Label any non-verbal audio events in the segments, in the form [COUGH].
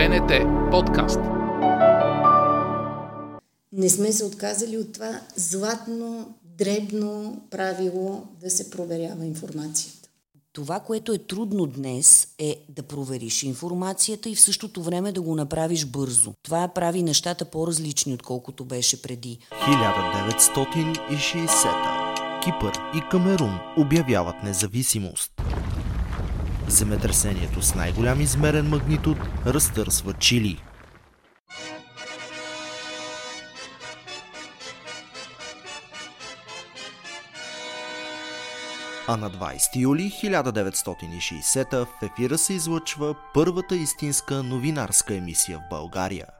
БНТ подкаст. Не сме се отказали от това златно, дребно правило да се проверява информацията. Това, което е трудно днес, е да провериш информацията и в същото време да го направиш бързо. Това прави нещата по-различни, отколкото беше преди. 1960 Кипър и Камерун обявяват независимост. Земетресението с най-голям измерен магнитуд разтърсва Чили. А на 20 юли 1960 в ефира се излъчва първата истинска новинарска емисия в България –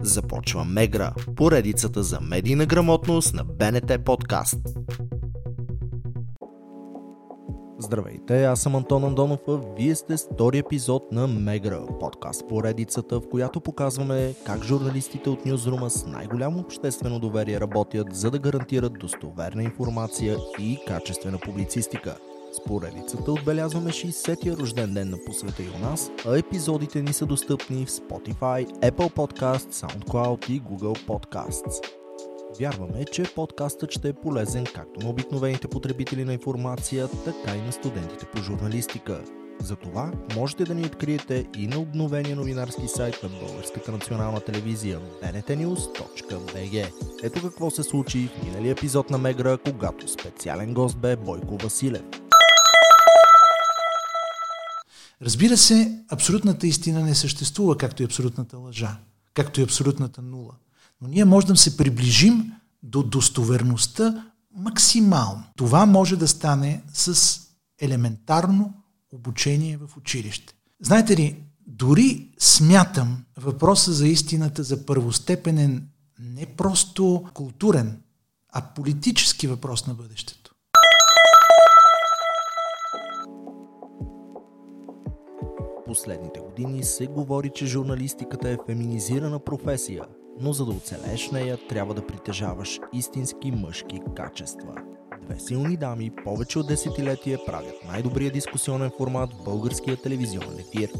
Започва Мегра, поредицата за медийна грамотност на БНТ подкаст. Здравейте, аз съм Антон Андонов, а вие сте втори епизод на Мегра, подкаст поредицата, в която показваме как журналистите от Ньюзрума с най-голямо обществено доверие работят, за да гарантират достоверна информация и качествена публицистика – с поредицата отбелязваме 60-я рожден ден на посвета и у нас, а епизодите ни са достъпни в Spotify, Apple Podcasts, SoundCloud и Google Podcasts. Вярваме, че подкастът ще е полезен както на обикновените потребители на информация, така и на студентите по журналистика. Затова можете да ни откриете и на обновения новинарски сайт на Българската национална телевизия bntnews.bg. Ето какво се случи в миналия епизод на Мегра, когато специален гост бе Бойко Василев. Разбира се, абсолютната истина не съществува, както и абсолютната лъжа, както и абсолютната нула. Но ние можем да се приближим до достоверността максимално. Това може да стане с елементарно обучение в училище. Знаете ли, дори смятам въпроса за истината за първостепенен не просто културен, а политически въпрос на бъдещето. Последните години се говори, че журналистиката е феминизирана професия, но за да оцелееш нея, трябва да притежаваш истински мъжки качества. Две силни дами повече от десетилетие правят най-добрия дискусионен формат в българския телевизионен ефир.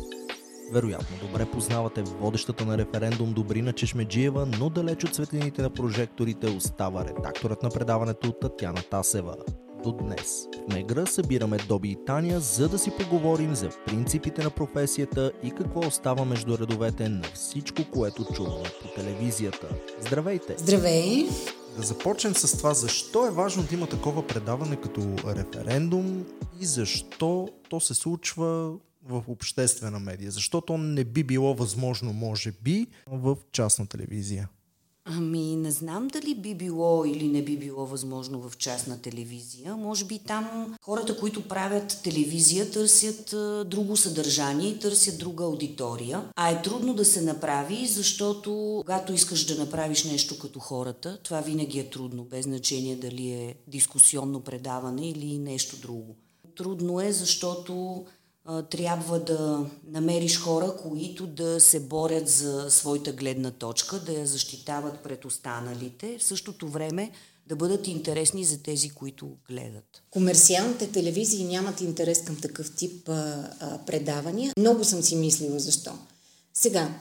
Вероятно добре познавате водещата на референдум Добрина Чешмеджиева, но далеч от светлините на прожекторите остава редакторът на предаването Татяна Тасева до днес. В Мегра събираме Доби и Таня, за да си поговорим за принципите на професията и какво остава между редовете на всичко, което чуваме по телевизията. Здравейте! Здравей! Да започнем с това, защо е важно да има такова предаване като референдум и защо то се случва в обществена медия. Защото не би било възможно, може би, в частна телевизия. Ами, не знам дали би било или не би било възможно в частна телевизия. Може би там хората, които правят телевизия, търсят а, друго съдържание, търсят друга аудитория. А е трудно да се направи, защото когато искаш да направиш нещо като хората, това винаги е трудно, без значение дали е дискусионно предаване или нещо друго. Трудно е, защото трябва да намериш хора, които да се борят за своята гледна точка, да я защитават пред останалите, в същото време да бъдат интересни за тези, които гледат. Комерциалните телевизии нямат интерес към такъв тип а, а, предавания. Много съм си мислила защо. Сега,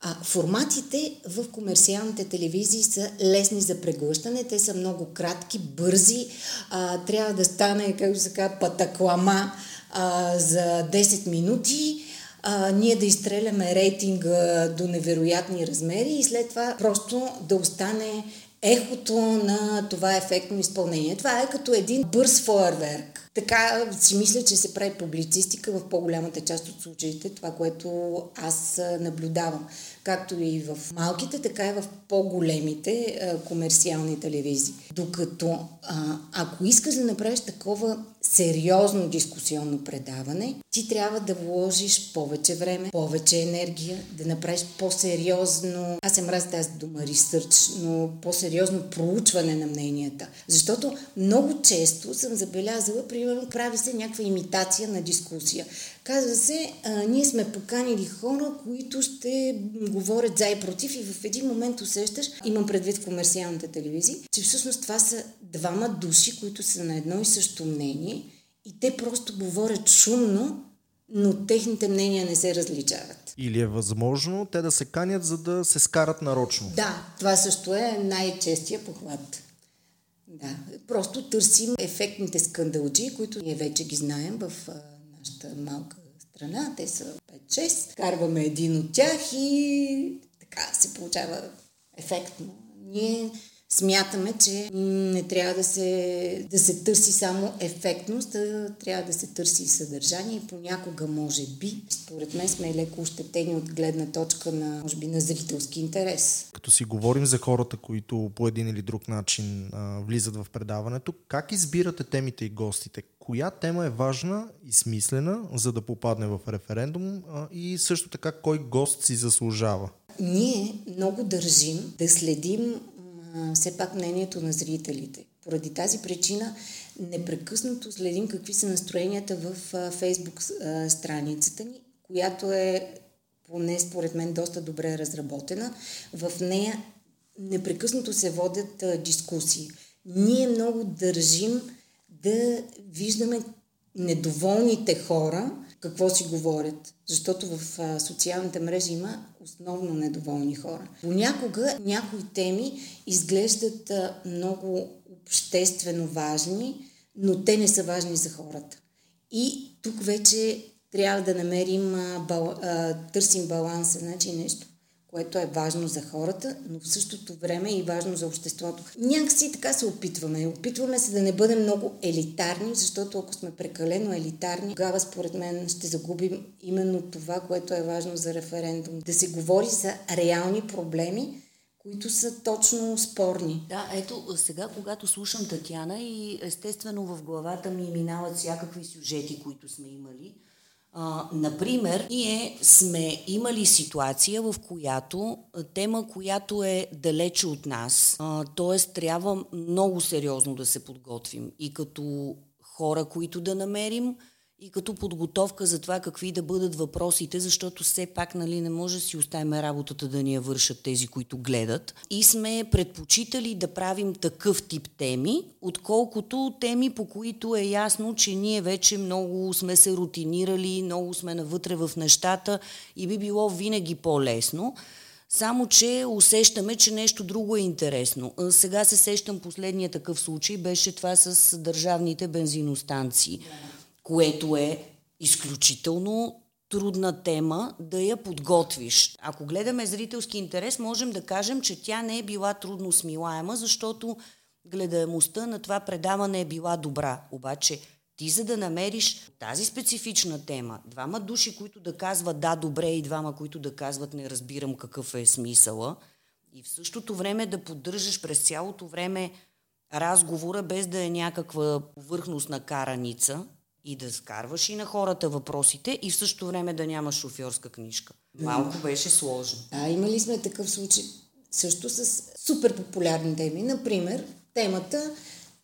а, форматите в комерциалните телевизии са лесни за преглъщане, те са много кратки, бързи, а, трябва да стане, както се казва, патаклама, а, за 10 минути, а, ние да изстреляме рейтинга до невероятни размери и след това просто да остане ехото на това ефектно изпълнение. Това е като един бърз фойерверк. така си мисля, че се прави публицистика в по-голямата част от случаите, това, което аз наблюдавам. Както и в малките, така и в по-големите а, комерциални телевизии. Докато а, ако искаш да направиш такова сериозно дискусионно предаване, ти трябва да вложиш повече време, повече енергия, да направиш по-сериозно, аз се мразя тази дума ресърч, но по-сериозно проучване на мненията. Защото много често съм забелязала, примерно, прави се някаква имитация на дискусия. Казва се, а, ние сме поканили хора, които ще говорят за и против и в един момент усещаш, имам предвид в комерциалната телевизия, че всъщност това са двама души, които са на едно и също мнение и те просто говорят шумно, но техните мнения не се различават. Или е възможно те да се канят, за да се скарат нарочно? Да, това също е най-честия похват. Да, просто търсим ефектните скандалджи, които ние вече ги знаем в нашата малка страна. Те са 5-6. Карваме един от тях и така се получава ефектно. Ние смятаме, че не трябва да се, да се търси само ефектност, а трябва да се търси и съдържание и понякога може би, според мен сме леко ощетени от гледна точка на, може би, на зрителски интерес. Като си говорим за хората, които по един или друг начин а, влизат в предаването, как избирате темите и гостите? Коя тема е важна и смислена, за да попадне в референдум и също така кой гост си заслужава? Ние много държим да следим все пак мнението на зрителите. Поради тази причина непрекъснато следим какви са настроенията в фейсбук страницата ни, която е поне според мен доста добре разработена. В нея непрекъснато се водят дискусии. Ние много държим да виждаме недоволните хора, какво си говорят. Защото в а, социалните мрежи има основно недоволни хора. Понякога някои теми изглеждат а, много обществено важни, но те не са важни за хората. И тук вече трябва да намерим, а, бал, търсим баланса, значи нещо което е важно за хората, но в същото време и важно за обществото. Някакси така се опитваме. Опитваме се да не бъдем много елитарни, защото ако сме прекалено елитарни, тогава според мен ще загубим именно това, което е важно за референдум. Да се говори за реални проблеми, които са точно спорни. Да, ето сега, когато слушам Татяна и естествено в главата ми минават всякакви сюжети, които сме имали, а, например, ние сме имали ситуация, в която тема, която е далече от нас, т.е. трябва много сериозно да се подготвим и като хора, които да намерим, и като подготовка за това какви да бъдат въпросите, защото все пак нали, не може да си оставим работата да ни я вършат тези, които гледат. И сме предпочитали да правим такъв тип теми, отколкото теми, по които е ясно, че ние вече много сме се рутинирали, много сме навътре в нещата и би било винаги по-лесно. Само, че усещаме, че нещо друго е интересно. Сега се сещам последния такъв случай, беше това с държавните бензиностанции което е изключително трудна тема да я подготвиш. Ако гледаме зрителски интерес, можем да кажем, че тя не е била трудно смилаема, защото гледаемостта на това предаване е била добра. Обаче ти за да намериш тази специфична тема, двама души, които да казват да, добре и двама, които да казват не разбирам какъв е смисъла, и в същото време да поддържаш през цялото време разговора, без да е някаква повърхностна караница, и да скарваш и на хората въпросите и в същото време да нямаш шофьорска книжка. Малко беше сложно. Да, имали сме такъв случай също с супер популярни теми. Например, темата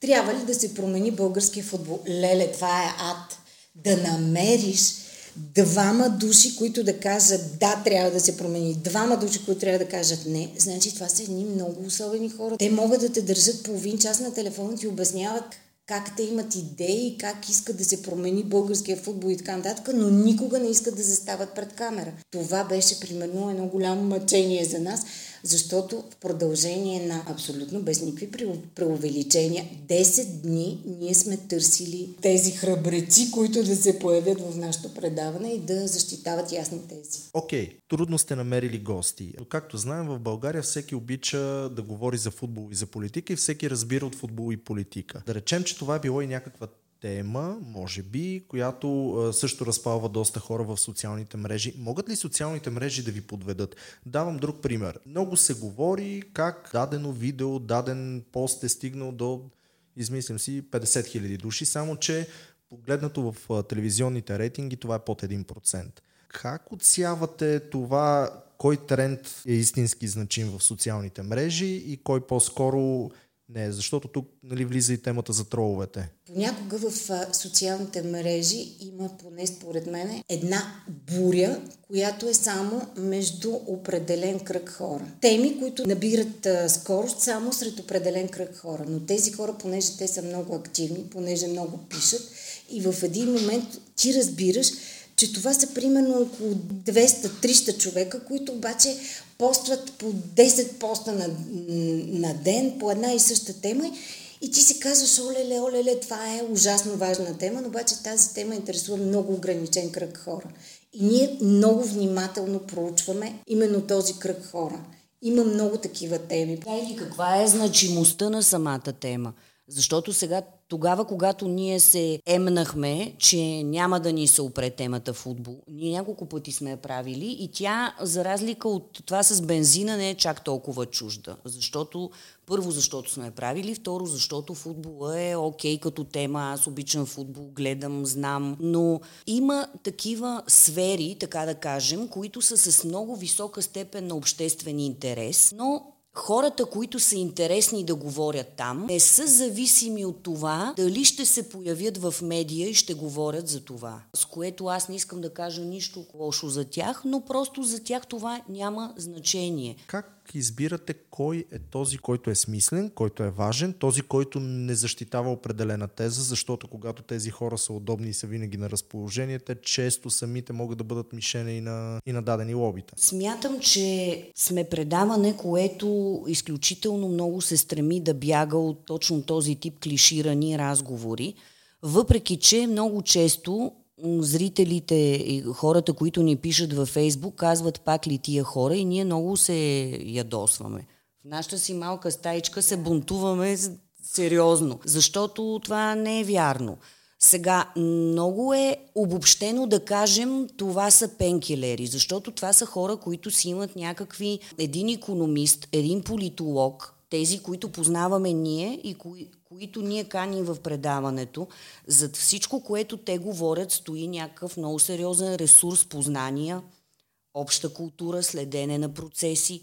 трябва ли да се промени българския футбол? Леле, това е ад. Да намериш двама души, които да кажат да, трябва да се промени, двама души, които трябва да кажат не, значи това са едни много особени хора. Те могат да те държат половин час на телефона и ти обясняват как те имат идеи, как искат да се промени българския футбол и така нататък, но никога не искат да застават пред камера. Това беше примерно едно голямо мъчение за нас, защото в продължение на абсолютно без никакви преувеличения, 10 дни ние сме търсили тези храбреци, които да се появят в нашето предаване и да защитават ясни тези. Окей, okay, трудно сте намерили гости. Както знаем, в България всеки обича да говори за футбол и за политика и всеки разбира от футбол и политика. Да речем, че това е било и някаква тема, може би, която също разпалва доста хора в социалните мрежи. Могат ли социалните мрежи да ви подведат? Давам друг пример. Много се говори как дадено видео, даден пост е стигнал до, измислям си, 50 000 души, само че погледнато в телевизионните рейтинги това е под 1%. Как отсявате това, кой тренд е истински значим в социалните мрежи и кой по-скоро не, защото тук нали, влиза и темата за троловете. Понякога в социалните мрежи има, поне според мен, една буря, която е само между определен кръг хора. Теми, които набират скорост само сред определен кръг хора. Но тези хора, понеже те са много активни, понеже много пишат, и в един момент ти разбираш, че това са примерно около 200-300 човека, които обаче постват по 10 поста на, на ден по една и съща тема и ти си казваш, олеле, олеле, това е ужасно важна тема, но обаче тази тема интересува много ограничен кръг хора. И ние много внимателно проучваме именно този кръг хора. Има много такива теми. Или каква е значимостта на самата тема? Защото сега тогава, когато ние се емнахме, че няма да ни се опре темата футбол, ние няколко пъти сме я правили и тя, за разлика от това с бензина, не е чак толкова чужда. Защото, първо, защото сме я правили, второ, защото футбола е окей okay като тема, аз обичам футбол, гледам, знам, но има такива сфери, така да кажем, които са с много висока степен на обществен интерес, но Хората, които са интересни да говорят там, не са зависими от това дали ще се появят в медия и ще говорят за това. С което аз не искам да кажа нищо лошо за тях, но просто за тях това няма значение. Как избирате кой е този, който е смислен, който е важен, този, който не защитава определена теза, защото когато тези хора са удобни и са винаги на разположение, те често самите могат да бъдат мишени и на, и на дадени лобита. Смятам, че сме предаване, което изключително много се стреми да бяга от точно този тип клиширани разговори, въпреки че много често зрителите и хората, които ни пишат във Фейсбук, казват пак ли тия хора и ние много се ядосваме. В нашата си малка стаичка се бунтуваме сериозно, защото това не е вярно. Сега, много е обобщено да кажем, това са пенкилери, защото това са хора, които си имат някакви... Един економист, един политолог, тези, които познаваме ние и кои, които ние каним в предаването, зад всичко, което те говорят, стои някакъв много сериозен ресурс, познания, обща култура, следене на процеси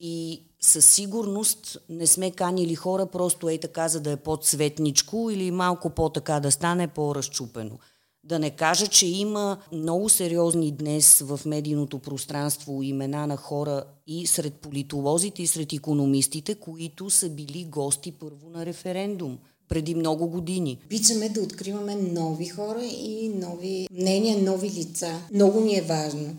и със сигурност не сме канили хора просто ей така, за да е по-цветничко или малко по-така да стане по-разчупено. Да не кажа, че има много сериозни днес в медийното пространство имена на хора и сред политолозите, и сред економистите, които са били гости първо на референдум преди много години. Обичаме да откриваме нови хора и нови мнения, нови лица. Много ни е важно.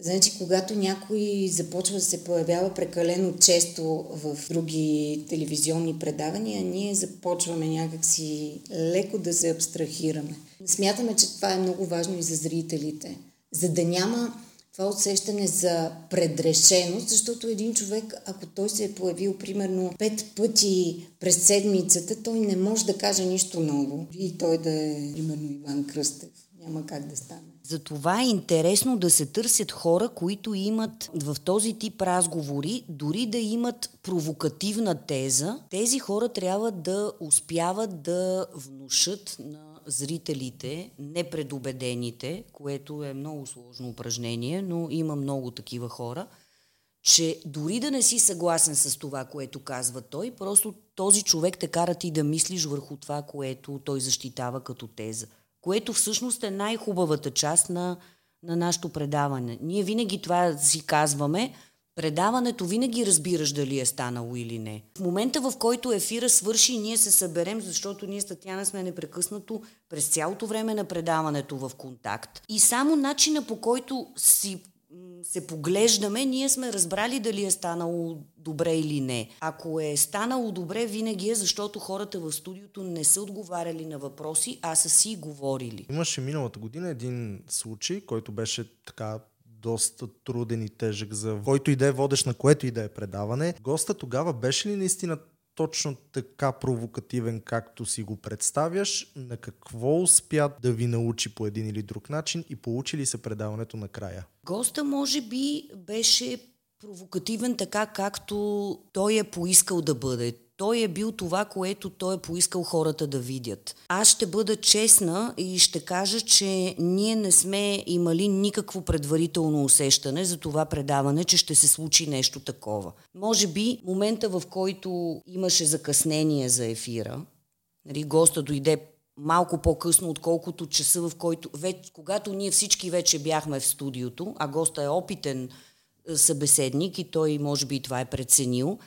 Значи, когато някой започва да се появява прекалено често в други телевизионни предавания, ние започваме някакси леко да се абстрахираме. Смятаме, че това е много важно и за зрителите. За да няма това усещане за предрешеност, защото един човек, ако той се е появил примерно пет пъти през седмицата, той не може да каже нищо ново. И той да е примерно Иван Кръстев. Няма как да стане. Затова е интересно да се търсят хора, които имат в този тип разговори, дори да имат провокативна теза, тези хора трябва да успяват да внушат на зрителите, непредубедените, което е много сложно упражнение, но има много такива хора, че дори да не си съгласен с това, което казва той, просто този човек те кара ти да мислиш върху това, което той защитава като теза което всъщност е най-хубавата част на, на нашето предаване. Ние винаги това си казваме, предаването винаги разбираш дали е станало или не. В момента, в който ефира свърши, ние се съберем, защото ние с Татьяна сме непрекъснато през цялото време на предаването в контакт. И само начина по който си се поглеждаме, ние сме разбрали дали е станало добре или не. Ако е станало добре, винаги е защото хората в студиото не са отговаряли на въпроси, а са си говорили. Имаше миналата година един случай, който беше така доста труден и тежък за който и да е водещ на което и да е предаване. Госта тогава беше ли наистина точно така провокативен, както си го представяш? На какво успя да ви научи по един или друг начин и получи ли се предаването накрая? Госта може би беше провокативен така, както той е поискал да бъде той е бил това, което той е поискал хората да видят. Аз ще бъда честна и ще кажа, че ние не сме имали никакво предварително усещане за това предаване, че ще се случи нещо такова. Може би момента, в който имаше закъснение за ефира, нали, госта дойде малко по-късно, отколкото часа, в който, вече, когато ние всички вече бяхме в студиото, а госта е опитен е, събеседник и той може би това е преценил,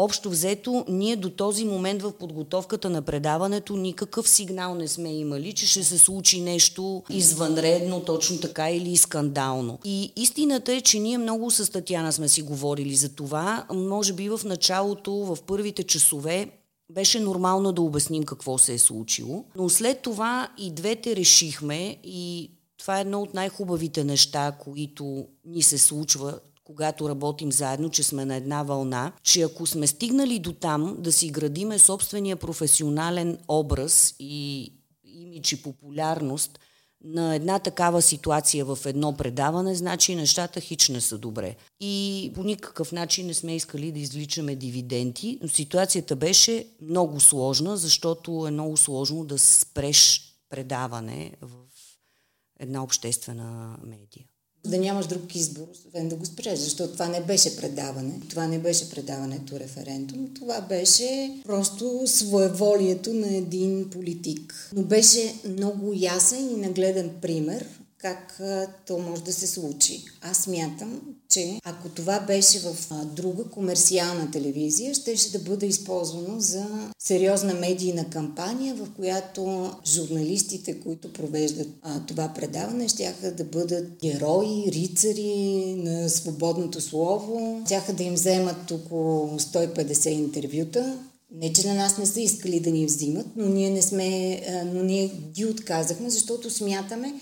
Общо взето, ние до този момент в подготовката на предаването никакъв сигнал не сме имали, че ще се случи нещо извънредно, точно така или скандално. И истината е, че ние много с Татьяна сме си говорили за това. Може би в началото, в първите часове, беше нормално да обясним какво се е случило. Но след това и двете решихме и това е едно от най-хубавите неща, които ни се случва, когато работим заедно, че сме на една вълна, че ако сме стигнали до там да си градиме собствения професионален образ и имидж и популярност на една такава ситуация в едно предаване, значи нещата хич не са добре. И по никакъв начин не сме искали да извличаме дивиденти, но ситуацията беше много сложна, защото е много сложно да спреш предаване в една обществена медия да нямаш друг избор, освен да го спреш, защото това не беше предаване. Това не беше предаването референдум. Това беше просто своеволието на един политик. Но беше много ясен и нагледен пример как то може да се случи. Аз мятам, че ако това беше в друга комерциална телевизия, ще, да бъде използвано за сериозна медийна кампания, в която журналистите, които провеждат това предаване, ще да бъдат герои, рицари на свободното слово. Щяха да им вземат около 150 интервюта, не, че на нас не са искали да ни взимат, но ние не сме, но ние ги отказахме, защото смятаме,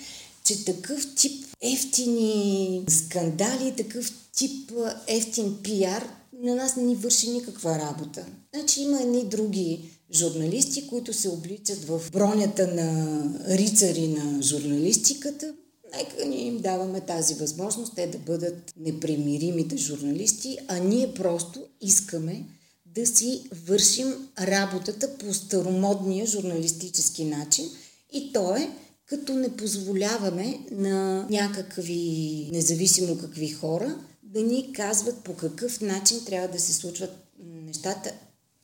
че такъв тип ефтини скандали, такъв тип ефтин пиар на нас не ни върши никаква работа. Значи има едни други журналисти, които се обличат в бронята на рицари на журналистиката. Нека ние им даваме тази възможност те да бъдат непримиримите журналисти, а ние просто искаме да си вършим работата по старомодния журналистически начин и то е като не позволяваме на някакви, независимо какви хора, да ни казват по какъв начин трябва да се случват нещата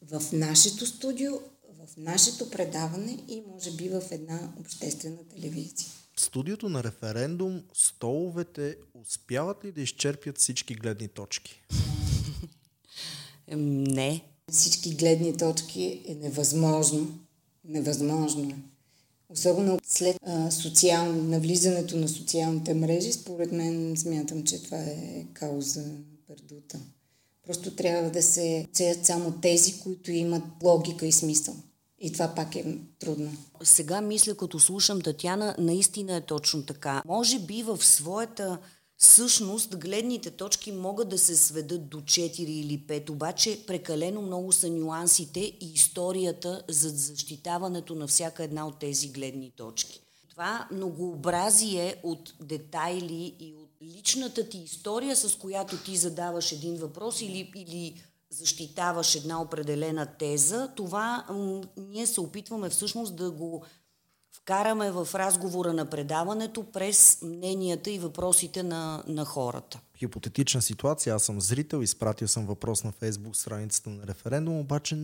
в нашето студио, в нашето предаване и може би в една обществена телевизия. Студиото на референдум, столовете успяват ли да изчерпят всички гледни точки? Не. Всички гледни точки е невъзможно. Невъзможно е. Особено след а, социал, навлизането на социалните мрежи, според мен смятам, че това е кауза пердута. Просто трябва да се цеят само тези, които имат логика и смисъл. И това пак е трудно. Сега мисля, като слушам Татяна, наистина е точно така. Може би в своята Всъщност, гледните точки могат да се сведат до 4 или 5, обаче прекалено много са нюансите и историята за защитаването на всяка една от тези гледни точки. Това многообразие от детайли и от личната ти история, с която ти задаваш един въпрос или, или защитаваш една определена теза, това м- ние се опитваме всъщност да го вкараме в разговора на предаването през мненията и въпросите на, на хората. Хипотетична ситуация, аз съм зрител, изпратил съм въпрос на фейсбук страницата на референдум, обаче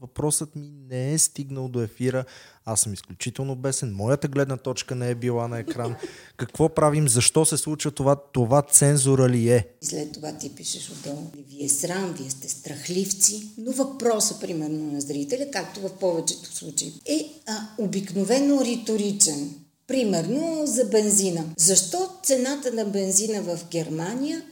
въпросът ми не е стигнал до ефира. Аз съм изключително бесен, моята гледна точка не е била на екран. [LAUGHS] Какво правим? Защо се случва това? Това цензура ли е? И след това ти пишеш отдолу. Вие срам, вие сте страхливци. Но въпросът, примерно, на зрителя, както в повечето случаи, е а, обикновено риторичен. Примерно за бензина. Защо цената на бензина в Германия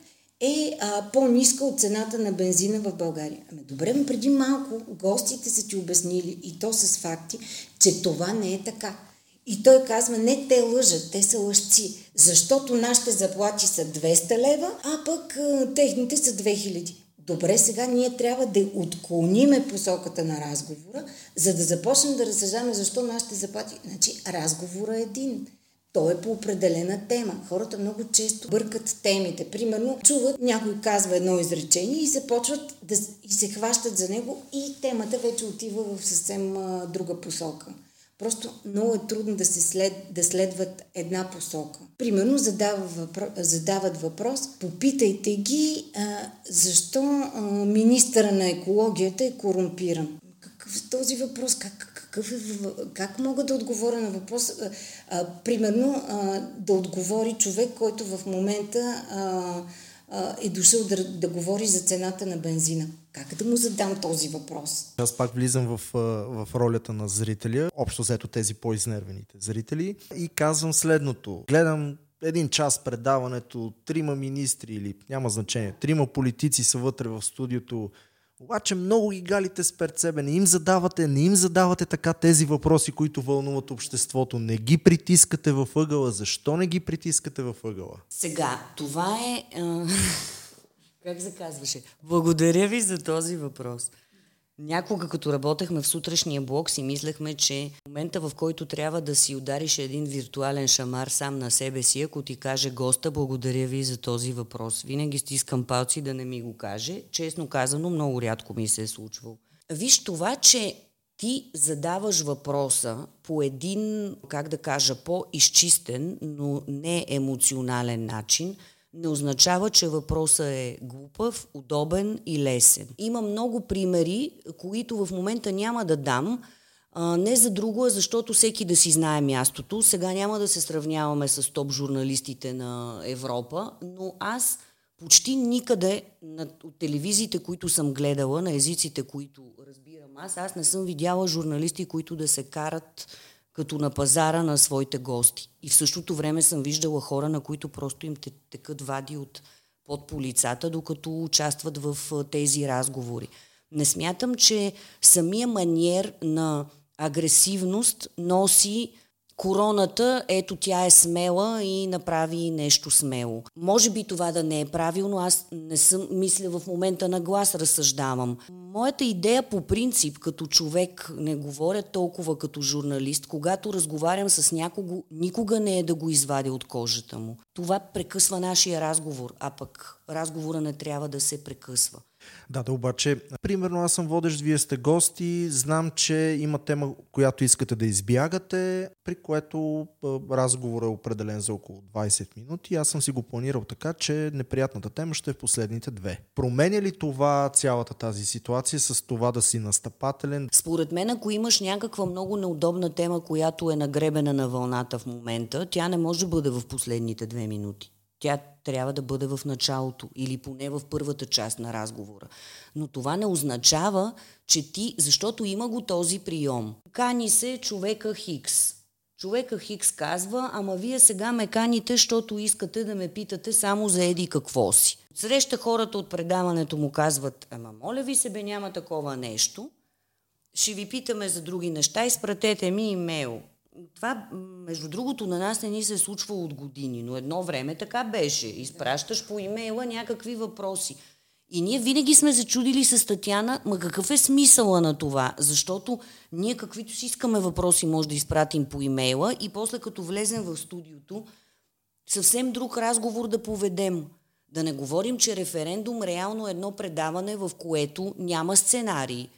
е а, по-ниска от цената на бензина в България. Ами добре, но преди малко гостите са ти обяснили и то с факти, че това не е така. И той казва, не те лъжат, те са лъжци, защото нашите заплати са 200 лева, а пък а, техните са 2000. Добре, сега ние трябва да отклониме посоката на разговора, за да започнем да разсъждаме защо нашите заплати. Значи, разговора е един. Той е по определена тема. Хората много често бъркат темите. Примерно, чуват, някой казва едно изречение и започват да и се хващат за него и темата вече отива в съвсем а, друга посока. Просто много е трудно да, се след, да следват една посока. Примерно задава въпро, задават въпрос, попитайте ги а, защо а, министъра на екологията е корумпиран. Какъв е този въпрос? Как, какъв е, как мога да отговоря на въпрос? А, а, примерно а, да отговори човек, който в момента а, е дошъл да, да говори за цената на бензина. Как да му задам този въпрос? Аз пак влизам в, в ролята на зрителя, общо взето тези по-изнервените зрители и казвам следното. Гледам един час предаването, трима министри или няма значение, трима политици са вътре в студиото, обаче много ги галите с пред себе. Не им задавате, не им задавате така тези въпроси, които вълнуват обществото. Не ги притискате във ъгъла. Защо не ги притискате във ъгъла? Сега, това е... [LAUGHS] Как се казваше? Благодаря ви за този въпрос. Някога, като работехме в сутрешния блок, си мислехме, че в момента, в който трябва да си удариш един виртуален шамар сам на себе си, ако ти каже госта, благодаря ви за този въпрос. Винаги стискам палци да не ми го каже. Честно казано, много рядко ми се е случвало. Виж това, че ти задаваш въпроса по един, как да кажа, по-изчистен, но не емоционален начин – не означава, че въпросът е глупав, удобен и лесен. Има много примери, които в момента няма да дам, а, не за друго, а защото всеки да си знае мястото. Сега няма да се сравняваме с топ журналистите на Европа, но аз почти никъде от телевизиите, които съм гледала, на езиците, които разбирам аз, аз не съм видяла журналисти, които да се карат като на пазара на своите гости. И в същото време съм виждала хора, на които просто им текат вади от под полицата, докато участват в тези разговори. Не смятам, че самия маниер на агресивност носи короната, ето тя е смела и направи нещо смело. Може би това да не е правилно, аз не съм мисля в момента на глас разсъждавам. Моята идея по принцип, като човек, не говоря толкова като журналист, когато разговарям с някого, никога не е да го извадя от кожата му. Това прекъсва нашия разговор, а пък разговора не трябва да се прекъсва. Да, да, обаче, примерно аз съм водещ, вие сте гости, знам, че има тема, която искате да избягате, при което разговор е определен за около 20 минути. Аз съм си го планирал така, че неприятната тема ще е в последните две. Променя ли това цялата тази ситуация с това да си настъпателен? Според мен, ако имаш някаква много неудобна тема, която е нагребена на вълната в момента, тя не може да бъде в последните две минути. Тя трябва да бъде в началото или поне в първата част на разговора. Но това не означава, че ти, защото има го този прием. Кани се човека Хикс. Човека Хикс казва, ама вие сега ме каните, защото искате да ме питате само за еди какво си. Среща хората от предаването му казват, ама моля ви се няма такова нещо. Ще ви питаме за други неща, изпратете ми имейл това, между другото, на нас не ни се е случвало от години, но едно време така беше. Изпращаш по имейла някакви въпроси. И ние винаги сме се чудили с Татяна, ма какъв е смисъла на това? Защото ние каквито си искаме въпроси може да изпратим по имейла и после като влезем в студиото, съвсем друг разговор да поведем. Да не говорим, че референдум реално е едно предаване, в което няма сценарий.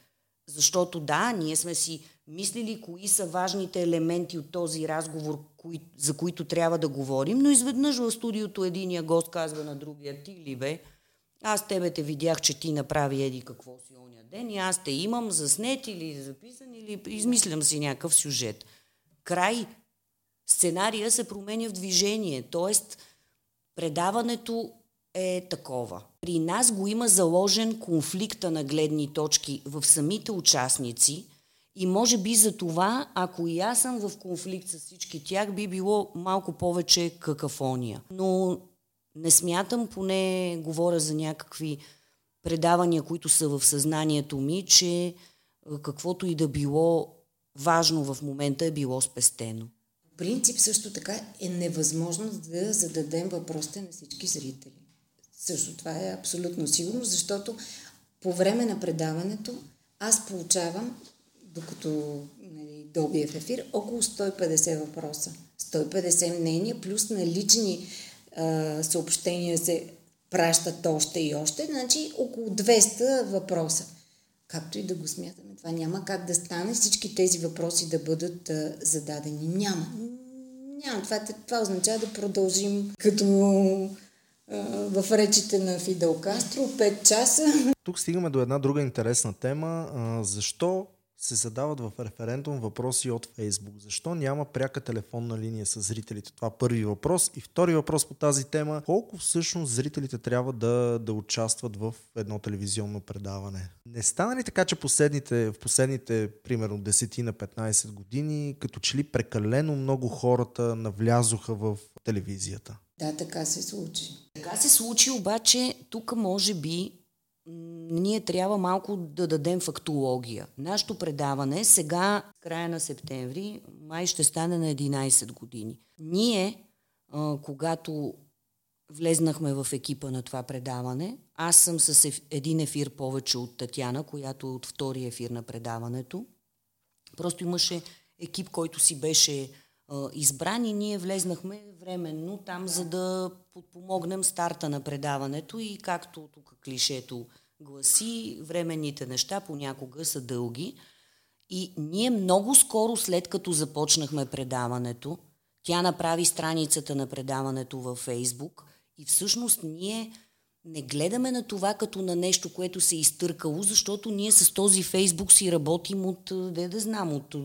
Защото да, ние сме си мислили кои са важните елементи от този разговор, кои, за които трябва да говорим, но изведнъж в студиото единия гост казва на другия, ти ли бе, аз тебе те видях, че ти направи еди какво си оня ден и аз те имам заснет или записан или измислям си някакъв сюжет. Край. Сценария се променя в движение, т.е. предаването е такова. При нас го има заложен конфликта на гледни точки в самите участници – и може би за това, ако и аз съм в конфликт с всички тях, би било малко повече какафония. Но не смятам, поне говоря за някакви предавания, които са в съзнанието ми, че каквото и да било важно в момента е било спестено. Принцип също така е невъзможно да зададем въпросите на всички зрители. Също това е абсолютно сигурно, защото по време на предаването аз получавам, докато нали, добия в ефир, около 150 въпроса. 150 мнения, плюс на лични а, съобщения се пращат още и още, значи около 200 въпроса. Както и да го смятаме, това няма как да стане всички тези въпроси да бъдат а, зададени. Няма. Няма. Това, това означава да продължим като в речите на Фидел Кастро 5 часа. Тук стигаме до една друга интересна тема. Защо се задават в референдум въпроси от Фейсбук. Защо няма пряка телефонна линия с зрителите? Това е първи въпрос. И втори въпрос по тази тема. Колко всъщност зрителите трябва да, да участват в едно телевизионно предаване? Не стана ли така, че последните, в последните, примерно, 10 на 15 години, като че ли прекалено много хората навлязоха в телевизията? Да, така се случи. Така се случи, обаче тук може би ние трябва малко да дадем фактология. Нашето предаване сега, края на септември, май ще стане на 11 години. Ние, а, когато влезнахме в екипа на това предаване, аз съм с еф... един ефир повече от Татяна, която е от втори ефир на предаването. Просто имаше екип, който си беше а, избран и ние влезнахме временно там, за да подпомогнем старта на предаването и както тук клишето гласи, временните неща понякога са дълги. И ние много скоро след като започнахме предаването, тя направи страницата на предаването във Фейсбук и всъщност ние не гледаме на това като на нещо, което се е изтъркало, защото ние с този Фейсбук си работим от, де да знам, от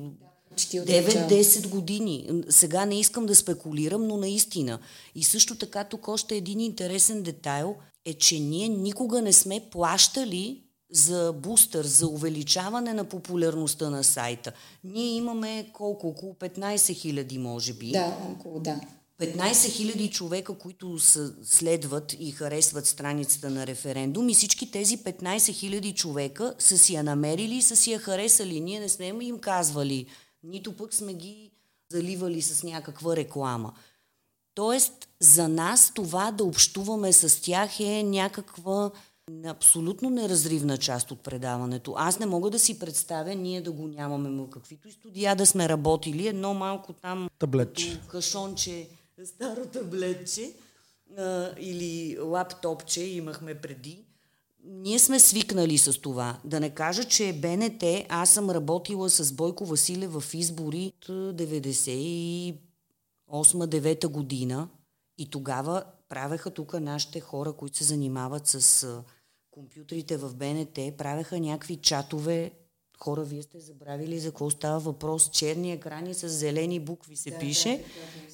9-10 години. Сега не искам да спекулирам, но наистина. И също така тук още един интересен детайл е, че ние никога не сме плащали за бустър, за увеличаване на популярността на сайта. Ние имаме колко? Около 15 хиляди, може би. Да, около, да. 15 хиляди човека, които са, следват и харесват страницата на референдум и всички тези 15 хиляди човека са си я намерили и са си я харесали. Ние не сме им казвали нито пък сме ги заливали с някаква реклама. Тоест, за нас това да общуваме с тях е някаква абсолютно неразривна част от предаването. Аз не мога да си представя ние да го нямаме, но каквито и студия да сме работили, едно малко там таблетче. кашонче, старо таблетче а, или лаптопче имахме преди ние сме свикнали с това. Да не кажа, че БНТ, аз съм работила с Бойко Василев в избори от 98-9 година и тогава правеха тук нашите хора, които се занимават с компютрите в БНТ, правеха някакви чатове. Хора, вие сте забравили за какво става въпрос. Черни екрани с зелени букви се да, пише. Да, да,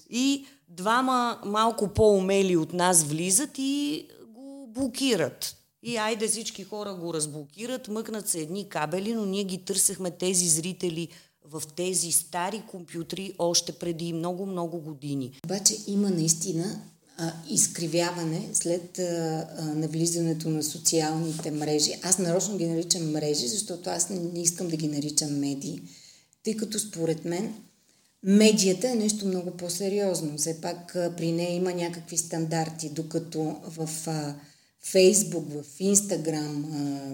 и двама малко по-умели от нас влизат и го блокират. И айде всички хора го разблокират, мъкнат се едни кабели, но ние ги търсехме тези зрители в тези стари компютри още преди много-много години. Обаче има наистина а, изкривяване след а, а, навлизането на социалните мрежи. Аз нарочно ги наричам мрежи, защото аз не, не искам да ги наричам медии, тъй като според мен медията е нещо много по-сериозно. Все пак а, при нея има някакви стандарти, докато в... А, Фейсбук, в Инстаграм,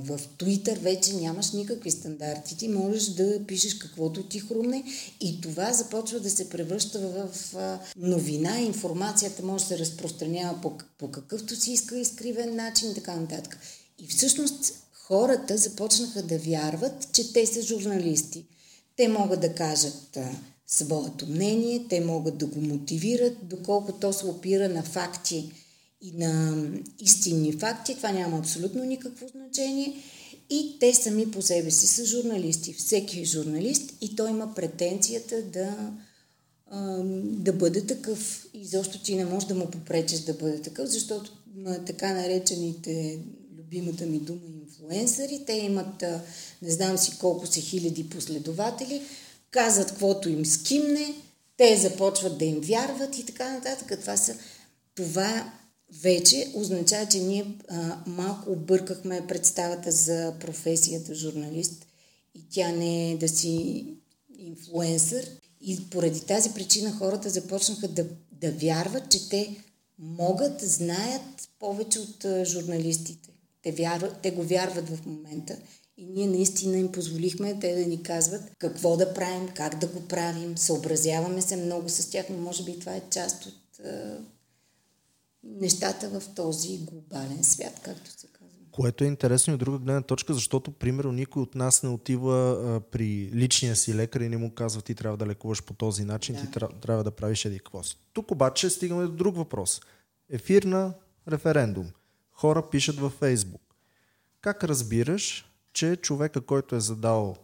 в Твитър вече нямаш никакви стандарти. Ти можеш да пишеш каквото ти хрумне и това започва да се превръща в новина. Информацията може да се разпространява по, по какъвто си иска изкривен начин и така нататък. И всъщност хората започнаха да вярват, че те са журналисти. Те могат да кажат своето мнение, те могат да го мотивират, доколко то се опира на факти и на истинни факти. Това няма абсолютно никакво значение. И те сами по себе си са журналисти. Всеки е журналист и той има претенцията да, да бъде такъв. И защо ти не можеш да му попречиш да бъде такъв, защото на така наречените, любимата ми дума, инфлуенсъри, те имат не знам си колко си хиляди последователи, казват каквото им скимне, те започват да им вярват и така нататък. Това, са, това вече означава, че ние а, малко объркахме представата за професията журналист и тя не е да си инфлуенсър. И поради тази причина хората започнаха да, да вярват, че те могат, знаят повече от журналистите. Те, вярват, те го вярват в момента. И ние наистина им позволихме те да ни казват какво да правим, как да го правим. Съобразяваме се много с тях, но може би това е част от е, нещата в този глобален свят, както се казва. Което е интересно и от друга гледна точка, защото, примерно, никой от нас не отива а, при личния си лекар и не му казва ти трябва да лекуваш по този начин, да. ти трябва, трябва да правиш еди какво си. Тук обаче стигаме до друг въпрос. Ефир на референдум. Хора пишат във Фейсбук. Как разбираш, че човека, който е задал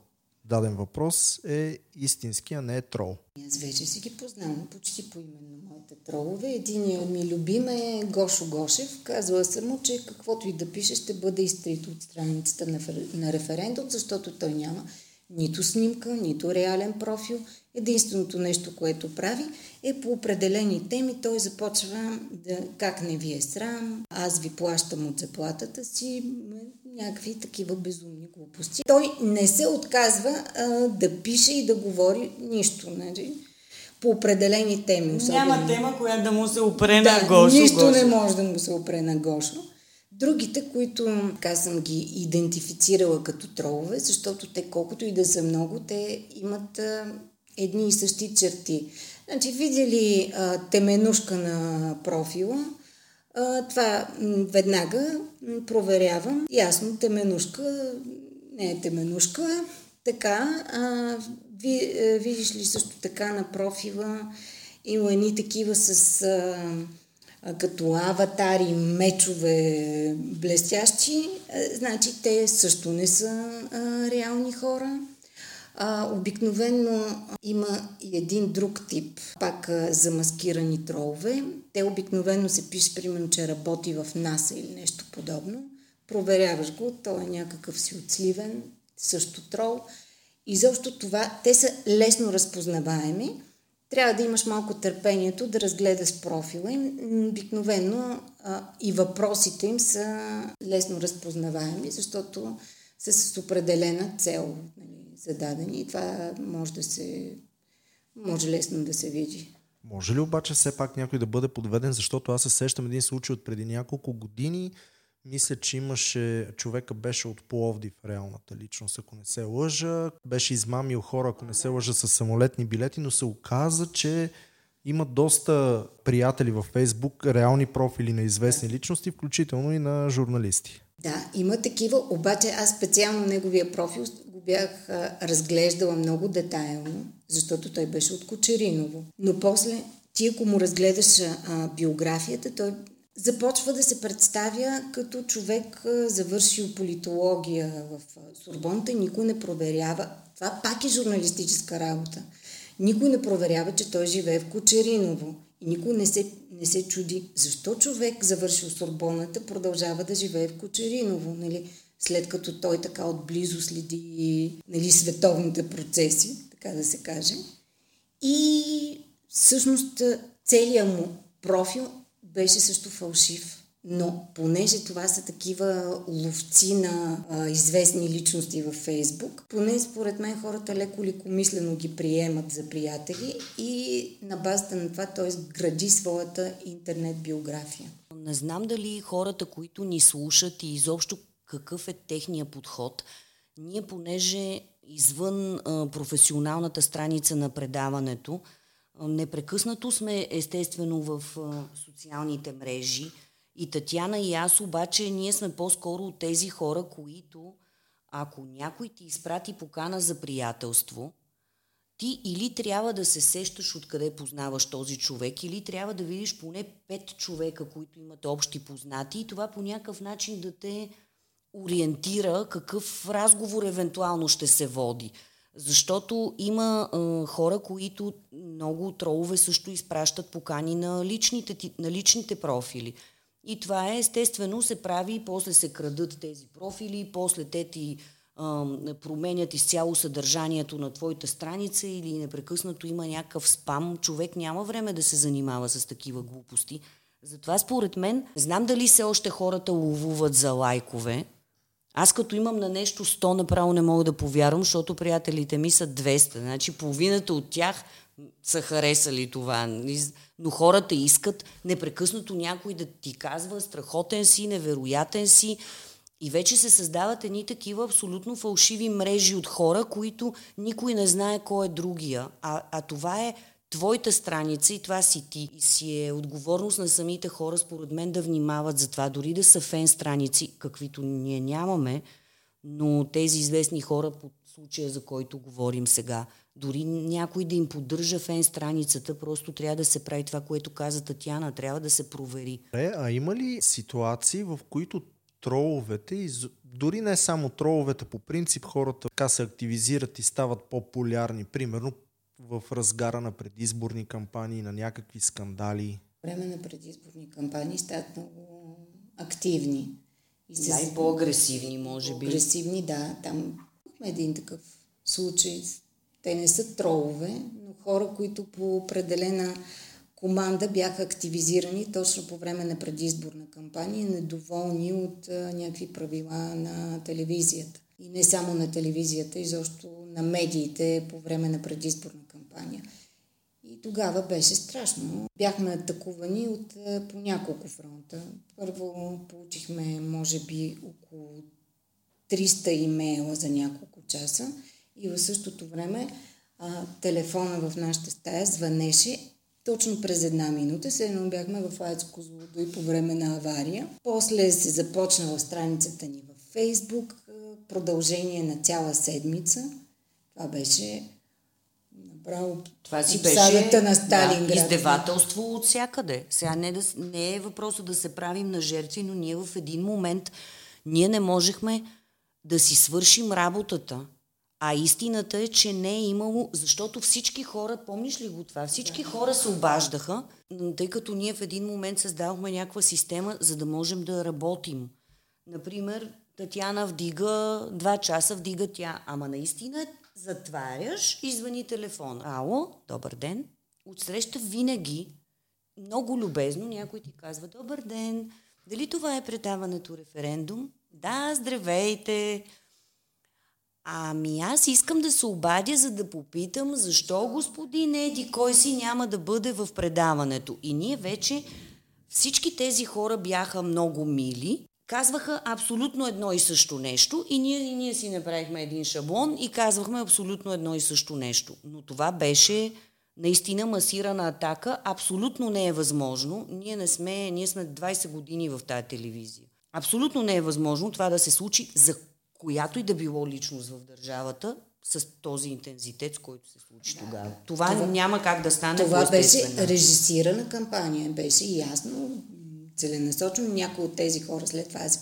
даден въпрос е истински, а не е трол. Аз вече си ги познавам почти по именно моите тролове. Единият ми любим е Гошо Гошев. Казвала съм му, че каквото и да пише ще бъде изтрито от страницата на референдум, защото той няма нито снимка, нито реален профил. Единственото нещо, което прави е по определени теми той започва да как не ви е срам, аз ви плащам от заплатата си, някакви такива безумни глупости. Той не се отказва а, да пише и да говори нищо. Нали? по определени теми. Особено. Няма тема, която да му се опре да, на Гошо. Нищо Гошо. не може да му се опре на Гошо. Другите, които така съм ги идентифицирала като тролове, защото те колкото и да са много, те имат а, едни и същи черти. Значи, видели а, теменушка на профила, а, това веднага проверявам. Ясно, теменушка не е теменушка. Така, а, ви, а, видиш ли също така на профила има едни такива с а, като аватари, мечове блестящи. Значи те също не са а, реални хора. А, обикновено има и един друг тип, пак а, замаскирани тролове. Те обикновено се пише, примерно, че работи в НАСА или нещо подобно. Проверяваш го, той е някакъв си отсливен, също трол. И защо това, те са лесно разпознаваеми. Трябва да имаш малко търпението да разгледаш профила им. Обикновено а, и въпросите им са лесно разпознаваеми, защото са с определена цел. Нали? зададени и това може да се може лесно да се види. Може ли обаче все пак някой да бъде подведен, защото аз се сещам един случай от преди няколко години, мисля, че имаше, човека беше от Пловдив, реалната личност, ако не се лъжа. Беше измамил хора, ако не се лъжа, с самолетни билети, но се оказа, че има доста приятели във Фейсбук, реални профили на известни личности, включително и на журналисти. Да, има такива, обаче аз специално неговия профил го бях а, разглеждала много детайлно, защото той беше от Кочериново. Но после ти ако му разгледаш а, биографията, той започва да се представя като човек завършил политология в Сорбонта никой не проверява. Това пак е журналистическа работа. Никой не проверява, че той живее в Кочериново. И никой не се, не се чуди защо човек, завършил Сорбоната, продължава да живее в Кочериново, нали? след като той така отблизо следи нали, световните процеси, така да се каже. И всъщност целият му профил беше също фалшив. Но понеже това са такива ловци на а, известни личности във Фейсбук, поне според мен хората леко лекомислено ги приемат за приятели и на базата на това той гради своята интернет биография. Не знам дали хората, които ни слушат и изобщо какъв е техния подход, ние понеже извън а, професионалната страница на предаването, непрекъснато сме естествено в социалните мрежи, и Татяна и аз обаче ние сме по-скоро от тези хора, които ако някой ти изпрати покана за приятелство, ти или трябва да се сещаш откъде познаваш този човек, или трябва да видиш поне пет човека, които имат общи познати и това по някакъв начин да те ориентира какъв разговор евентуално ще се води. Защото има е, хора, които много тролове също изпращат покани на личните, на личните профили. И това е естествено се прави и после се крадат тези профили, после те ти а, променят изцяло съдържанието на твоята страница или непрекъснато има някакъв спам. Човек няма време да се занимава с такива глупости. Затова според мен, знам дали все още хората ловуват за лайкове. Аз като имам на нещо 100, направо не мога да повярвам, защото приятелите ми са 200. Значи половината от тях са харесали това. Но хората искат непрекъснато някой да ти казва страхотен си, невероятен си. И вече се създават едни такива абсолютно фалшиви мрежи от хора, които никой не знае кой е другия. А, а това е твоята страница и това си ти. И си е отговорност на самите хора, според мен, да внимават за това. Дори да са фен страници, каквито ние нямаме, но тези известни хора по случая, за който говорим сега, дори някой да им поддържа фен страницата, просто трябва да се прави това, което каза Татьяна, трябва да се провери. Е, а има ли ситуации, в които троловете, дори не само троловете, по принцип хората така се активизират и стават по-популярни, примерно в разгара на предизборни кампании, на някакви скандали? Време на предизборни кампании стават много активни. И с... по-агресивни, може би. Агресивни, да. Там имахме един такъв случай. Те не са тролове, но хора, които по определена команда бяха активизирани точно по време на предизборна кампания, недоволни от а, някакви правила на телевизията. И не само на телевизията, изобщо на медиите по време на предизборна кампания. И тогава беше страшно. Бяхме атакувани от по няколко фронта. Първо получихме, може би, около 300 имейла за няколко часа и в същото време а, телефона в нашата стая звънеше точно през една минута. Се едно бяхме в Айц Козлодо и по време на авария. После се започна в страницата ни в Фейсбук. Продължение на цяла седмица. Това беше направо това си беше на Сталинград. Да, издевателство от всякъде. Сега не, да, не е въпросът да се правим на жертви, но ние в един момент ние не можехме да си свършим работата. А истината е, че не е имало, защото всички хора, помниш ли го това? Всички да. хора се обаждаха, тъй като ние в един момент създавахме някаква система, за да можем да работим. Например, Татьяна вдига, два часа вдига тя, ама наистина затваряш и звъни телефон. Ало, добър ден. Отсреща винаги, много любезно, някой ти казва, добър ден, дали това е предаването референдум? Да, здравейте, Ами аз искам да се обадя, за да попитам защо господин Еди кой си няма да бъде в предаването. И ние вече всички тези хора бяха много мили, казваха абсолютно едно и също нещо и ние, и ние си направихме един шаблон и казвахме абсолютно едно и също нещо. Но това беше наистина масирана атака. Абсолютно не е възможно. Ние не сме, ние сме 20 години в тази телевизия. Абсолютно не е възможно това да се случи за която и да било личност в държавата с този интензитет, с който се случи да. тогава. Това, това няма как да стане. Това беше режисирана кампания, беше ясно, целенасочено. Някои от тези хора след това аз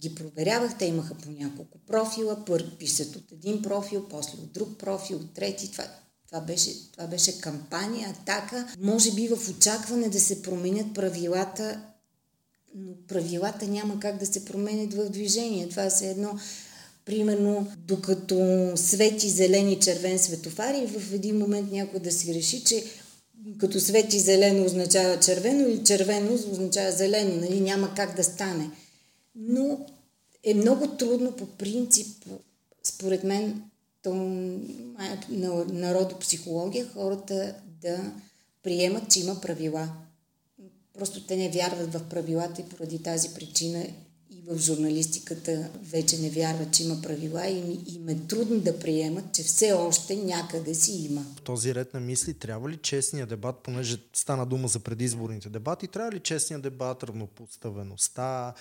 ги проверявах, те имаха по няколко профила, първо пишат от един профил, после от друг профил, от трети. Това, това, беше, това беше кампания, атака. Може би в очакване да се променят правилата, но правилата няма как да се променят в движение. Това е едно примерно, докато свети зелен и червен светофар и в един момент някой да си реши, че като свети зелено означава червено или червено означава зелено, нали? няма как да стане. Но е много трудно по принцип, според мен, то на народопсихология, хората да приемат, че има правила. Просто те не вярват в правилата и поради тази причина в журналистиката вече не вярват, че има правила и им е трудно да приемат, че все още някъде си има. В този ред на мисли трябва ли честния дебат, понеже стана дума за предизборните дебати, трябва ли честния дебат, равнопоставеността,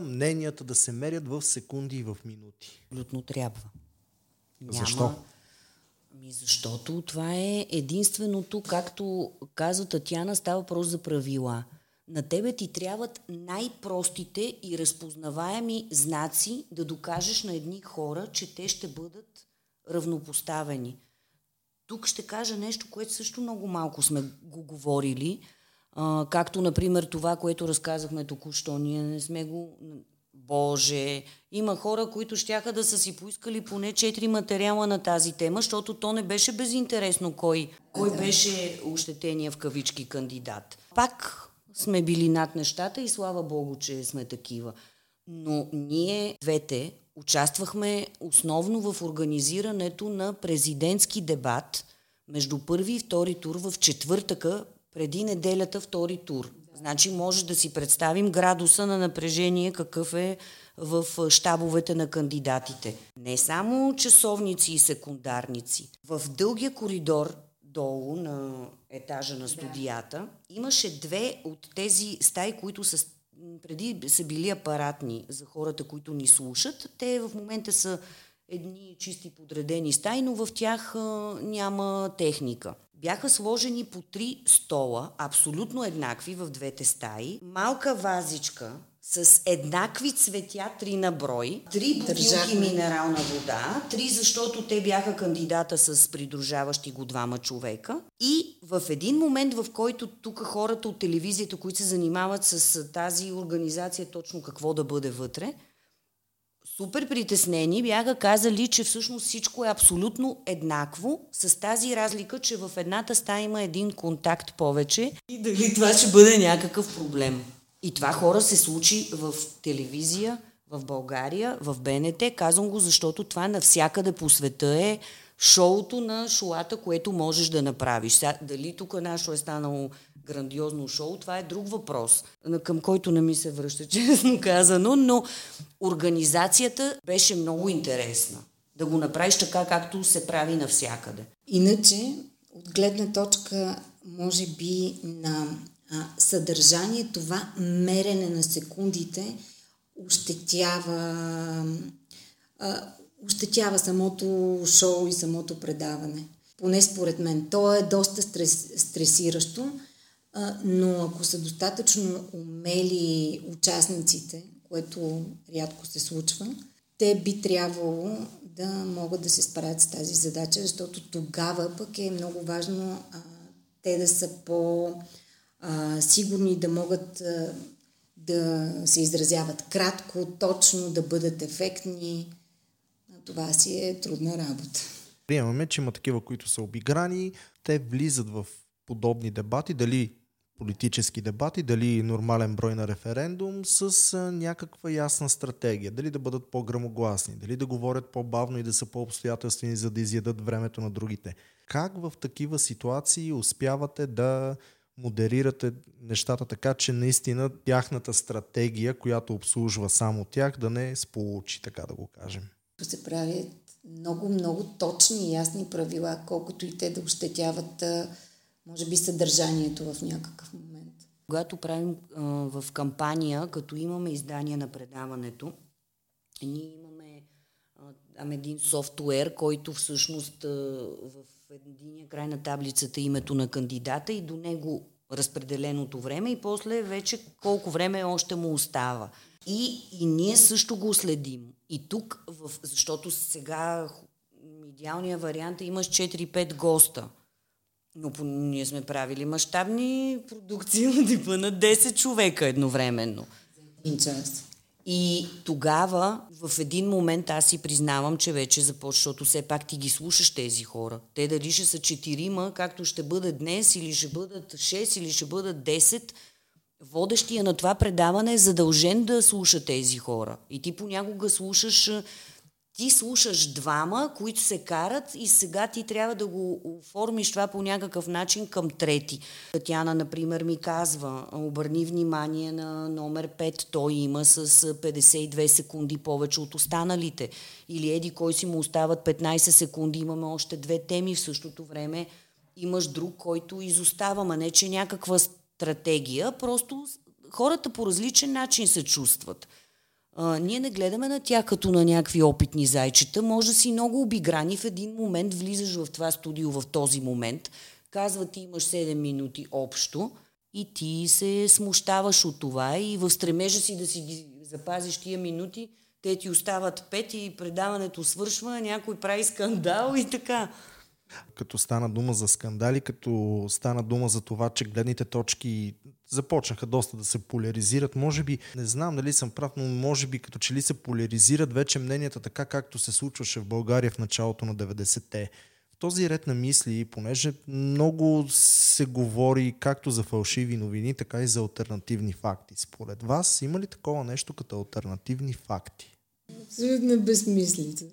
мненията да се мерят в секунди и в минути? Абсолютно трябва. Няма... Защо? Ми защото това е единственото, както казва Татьяна, става въпрос за правила – на тебе ти трябват най-простите и разпознаваеми знаци да докажеш на едни хора, че те ще бъдат равнопоставени. Тук ще кажа нещо, което също много малко сме го говорили, а, както, например, това, което разказахме току-що. Ние не сме го... Боже, има хора, които щяха да са си поискали поне четири материала на тази тема, защото то не беше безинтересно кой, кой беше ощетения в кавички кандидат. Пак сме били над нещата и слава Богу, че сме такива. Но ние двете участвахме основно в организирането на президентски дебат между първи и втори тур в четвъртъка, преди неделята втори тур. Значи може да си представим градуса на напрежение какъв е в щабовете на кандидатите. Не само часовници и секундарници. В дългия коридор долу на етажа на студията да. имаше две от тези стаи, които са преди са били апаратни за хората, които ни слушат. Те в момента са едни чисти подредени стаи, но в тях а, няма техника. Бяха сложени по три стола, абсолютно еднакви в двете стаи, малка вазичка с еднакви цветя, три на брой, три бутилки минерална вода, три защото те бяха кандидата с придружаващи го двама човека. И в един момент, в който тук хората от телевизията, които се занимават с тази организация, точно какво да бъде вътре, супер притеснени бяха казали, че всъщност всичко е абсолютно еднакво, с тази разлика, че в едната стая има един контакт повече и дали това ще бъде някакъв проблем. И това хора се случи в телевизия, в България, в БНТ. Казвам го, защото това навсякъде по света е шоуто на шоата, което можеш да направиш. Сега, дали тук нашо е станало грандиозно шоу, това е друг въпрос, към който не ми се връща, [LAUGHS] честно казано, но организацията беше много интересна. Да го направиш така, както се прави навсякъде. Иначе, от гледна точка, може би, на а, съдържание, това мерене на секундите ощетява, а, ощетява самото шоу и самото предаване. Поне според мен. То е доста стрес, стресиращо, а, но ако са достатъчно умели участниците, което рядко се случва, те би трябвало да могат да се справят с тази задача, защото тогава пък е много важно а, те да са по- а, сигурни да могат а, да се изразяват кратко, точно, да бъдат ефектни. Това си е трудна работа. Приемаме, че има такива, които са обиграни. Те влизат в подобни дебати, дали политически дебати, дали нормален брой на референдум с някаква ясна стратегия. Дали да бъдат по-грамогласни, дали да говорят по-бавно и да са по-обстоятелствени, за да изядат времето на другите. Как в такива ситуации успявате да модерирате нещата така, че наистина тяхната стратегия, която обслужва само тях, да не сполучи, така да го кажем. Се правят много, много точни и ясни правила, колкото и те да ощетяват, може би, съдържанието в някакъв момент. Когато правим а, в кампания, като имаме издания на предаването, ние имаме а, там един софтуер, който всъщност а, в единия край на таблицата името на кандидата и до него разпределеното време и после вече колко време още му остава. И, и ние също го следим. И тук, в, защото сега идеалният вариант е имаш 4-5 госта. Но по, ние сме правили мащабни продукции [LAUGHS] на типа на 10 човека едновременно. Един час. И тогава, в един момент, аз си признавам, че вече започва, защото все пак ти ги слушаш тези хора. Те дали ще са четирима, както ще бъдат днес, или ще бъдат 6, или ще бъдат 10, водещия на това предаване е задължен да слуша тези хора. И ти понякога слушаш ти слушаш двама, които се карат и сега ти трябва да го оформиш това по някакъв начин към трети. Татяна, например, ми казва, обърни внимание на номер 5, той има с 52 секунди повече от останалите. Или еди, кой си му остават 15 секунди, имаме още две теми в същото време. Имаш друг, който изостава, ма не че някаква стратегия, просто хората по различен начин се чувстват. А, ние не гледаме на тях като на някакви опитни зайчета. Може да си много обиграни в един момент, влизаш в това студио в този момент, казва ти имаш 7 минути общо и ти се смущаваш от това и в стремежа си да си ги запазиш тия минути, те ти остават пет и предаването свършва, някой прави скандал и така. Като стана дума за скандали, като стана дума за това, че гледните точки започнаха доста да се поляризират. Може би, не знам дали съм прав, но може би като че ли се поляризират вече мненията така, както се случваше в България в началото на 90-те. В този ред на мисли, понеже много се говори както за фалшиви новини, така и за альтернативни факти. Според вас има ли такова нещо като альтернативни факти? Абсолютно безмислица.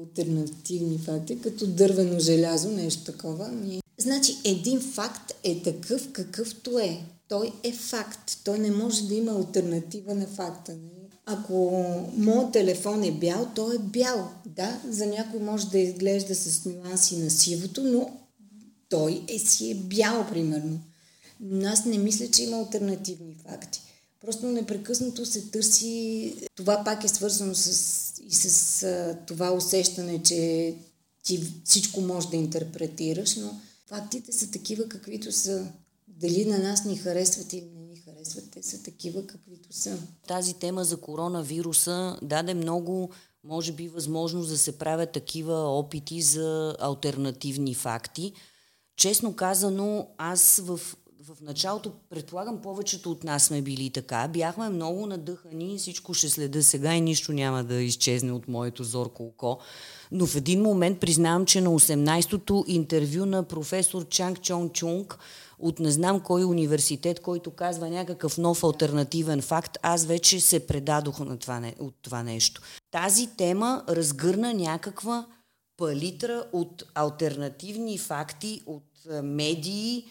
Альтернативни факти, като дървено желязо, нещо такова. Ми... Значи, един факт е такъв, какъвто е. Той е факт. Той не може да има альтернатива на факта. Не? Ако моят телефон е бял, той е бял. Да, за някой може да изглежда с нюанси на сивото, но той е си е бял, примерно. Но аз не мисля, че има альтернативни факти. Просто непрекъснато се търси. Това пак е свързано с, и с а, това усещане, че ти всичко можеш да интерпретираш, но фактите са такива, каквито са. Дали на нас ни харесват или не ни харесват, те са такива, каквито са. Тази тема за коронавируса даде много, може би, възможност да се правят такива опити за альтернативни факти. Честно казано, аз в в началото, предполагам, повечето от нас сме били така. Бяхме много надъхани, всичко ще следа сега и нищо няма да изчезне от моето зорко око. Но в един момент признавам, че на 18-то интервю на професор Чанг Чон Чунг от не знам кой университет, който казва някакъв нов альтернативен факт, аз вече се предадох на това, от това нещо. Тази тема разгърна някаква палитра от альтернативни факти, от медии,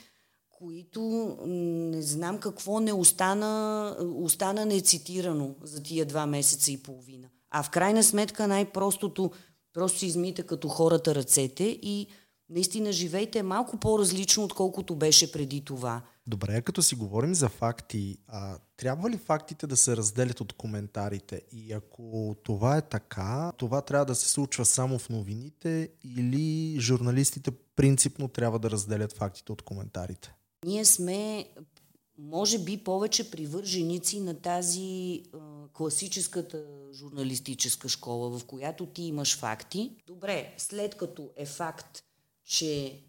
които не знам какво не остана, остана нецитирано за тия два месеца и половина. А в крайна сметка най-простото, просто си измите като хората ръцете и наистина живейте малко по-различно, отколкото беше преди това. Добре, като си говорим за факти, а, трябва ли фактите да се разделят от коментарите? И ако това е така, това трябва да се случва само в новините или журналистите принципно трябва да разделят фактите от коментарите? Ние сме, може би, повече привърженици на тази а, класическата журналистическа школа, в която ти имаш факти. Добре, след като е факт, че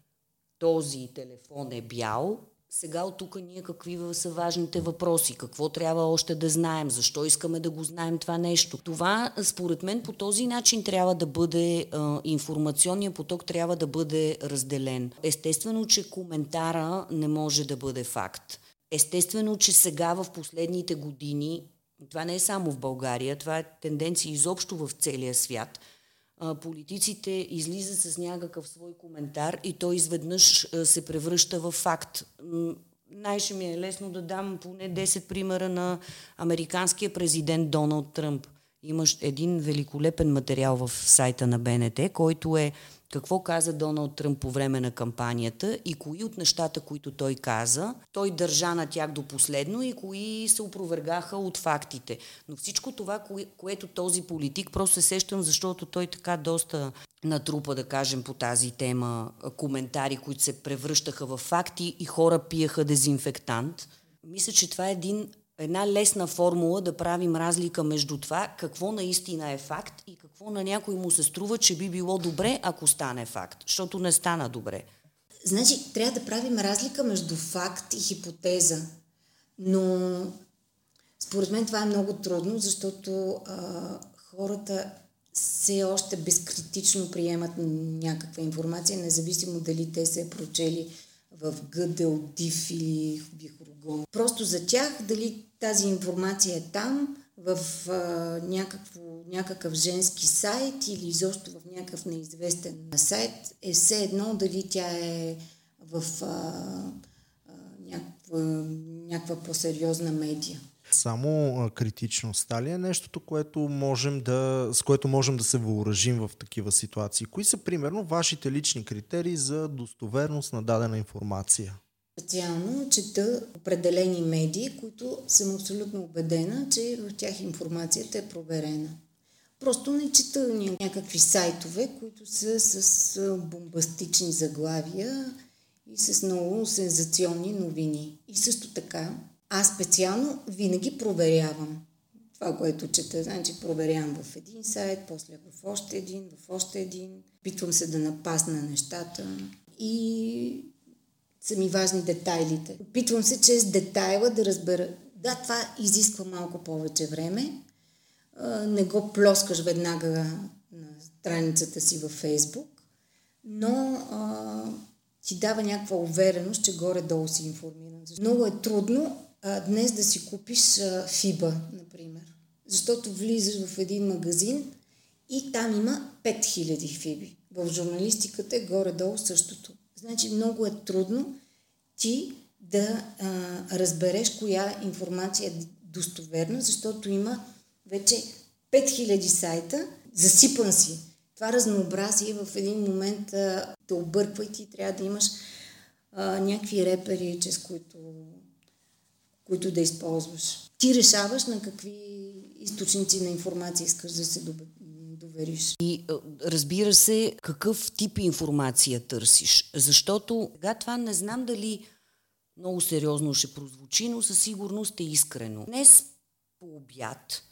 този телефон е бял, сега от тук ние какви са важните въпроси, какво трябва още да знаем, защо искаме да го знаем това нещо. Това, според мен, по този начин трябва да бъде, информационният поток трябва да бъде разделен. Естествено, че коментара не може да бъде факт. Естествено, че сега в последните години, това не е само в България, това е тенденция изобщо в целия свят – политиците излизат с някакъв свой коментар и той изведнъж се превръща в факт. Най-ще ми е лесно да дам поне 10 примера на американския президент Доналд Тръмп. Имаш един великолепен материал в сайта на БНТ, който е какво каза Доналд Тръмп по време на кампанията и кои от нещата, които той каза, той държа на тях до последно и кои се опровергаха от фактите. Но всичко това, кое, което този политик, просто се сещам, защото той така доста натрупа, да кажем, по тази тема коментари, които се превръщаха в факти и хора пиеха дезинфектант. Мисля, че това е един една лесна формула да правим разлика между това какво наистина е факт и какво на някой му се струва, че би било добре, ако стане факт, защото не стана добре. Значи, трябва да правим разлика между факт и хипотеза. Но според мен това е много трудно, защото а, хората все още безкритично приемат някаква информация, независимо дали те се прочели в Гъдел, Див или в Бихорогон. Просто за тях, дали тази информация е там, в а, някакво, някакъв женски сайт или изобщо в някакъв неизвестен сайт, е все едно дали тя е в а, а, някаква, някаква по-сериозна медия. Само критичността ли е нещото, което можем да, с което можем да се въоръжим в такива ситуации? Кои са, примерно, вашите лични критерии за достоверност на дадена информация? Специално чета определени медии, които съм абсолютно убедена, че в тях информацията е проверена. Просто не чета някакви сайтове, които са с бомбастични заглавия и с много сензационни новини. И също така, аз специално винаги проверявам това, което чета. Значи проверявам в един сайт, после в още един, в още един. Питвам се да напасна нещата. И са ми важни детайлите. Опитвам се чрез детайла да разбера. Да, това изисква малко повече време. Не го плоскаш веднага на страницата си във Фейсбук, но ти дава някаква увереност, че горе-долу си информиран. Много е трудно днес да си купиш фиба, например. Защото влизаш в един магазин и там има 5000 фиби. В журналистиката е горе-долу същото. Значи много е трудно ти да а, разбереш коя информация е достоверна, защото има вече 5000 сайта, засипан си. Това разнообразие в един момент а, те обърква и ти трябва да имаш а, някакви репери, чрез които, които да използваш. Ти решаваш на какви източници на информация искаш да се довериш. И разбира се, какъв тип информация търсиш. Защото сега това не знам дали много сериозно ще прозвучи, но със сигурност е искрено. Днес по обяд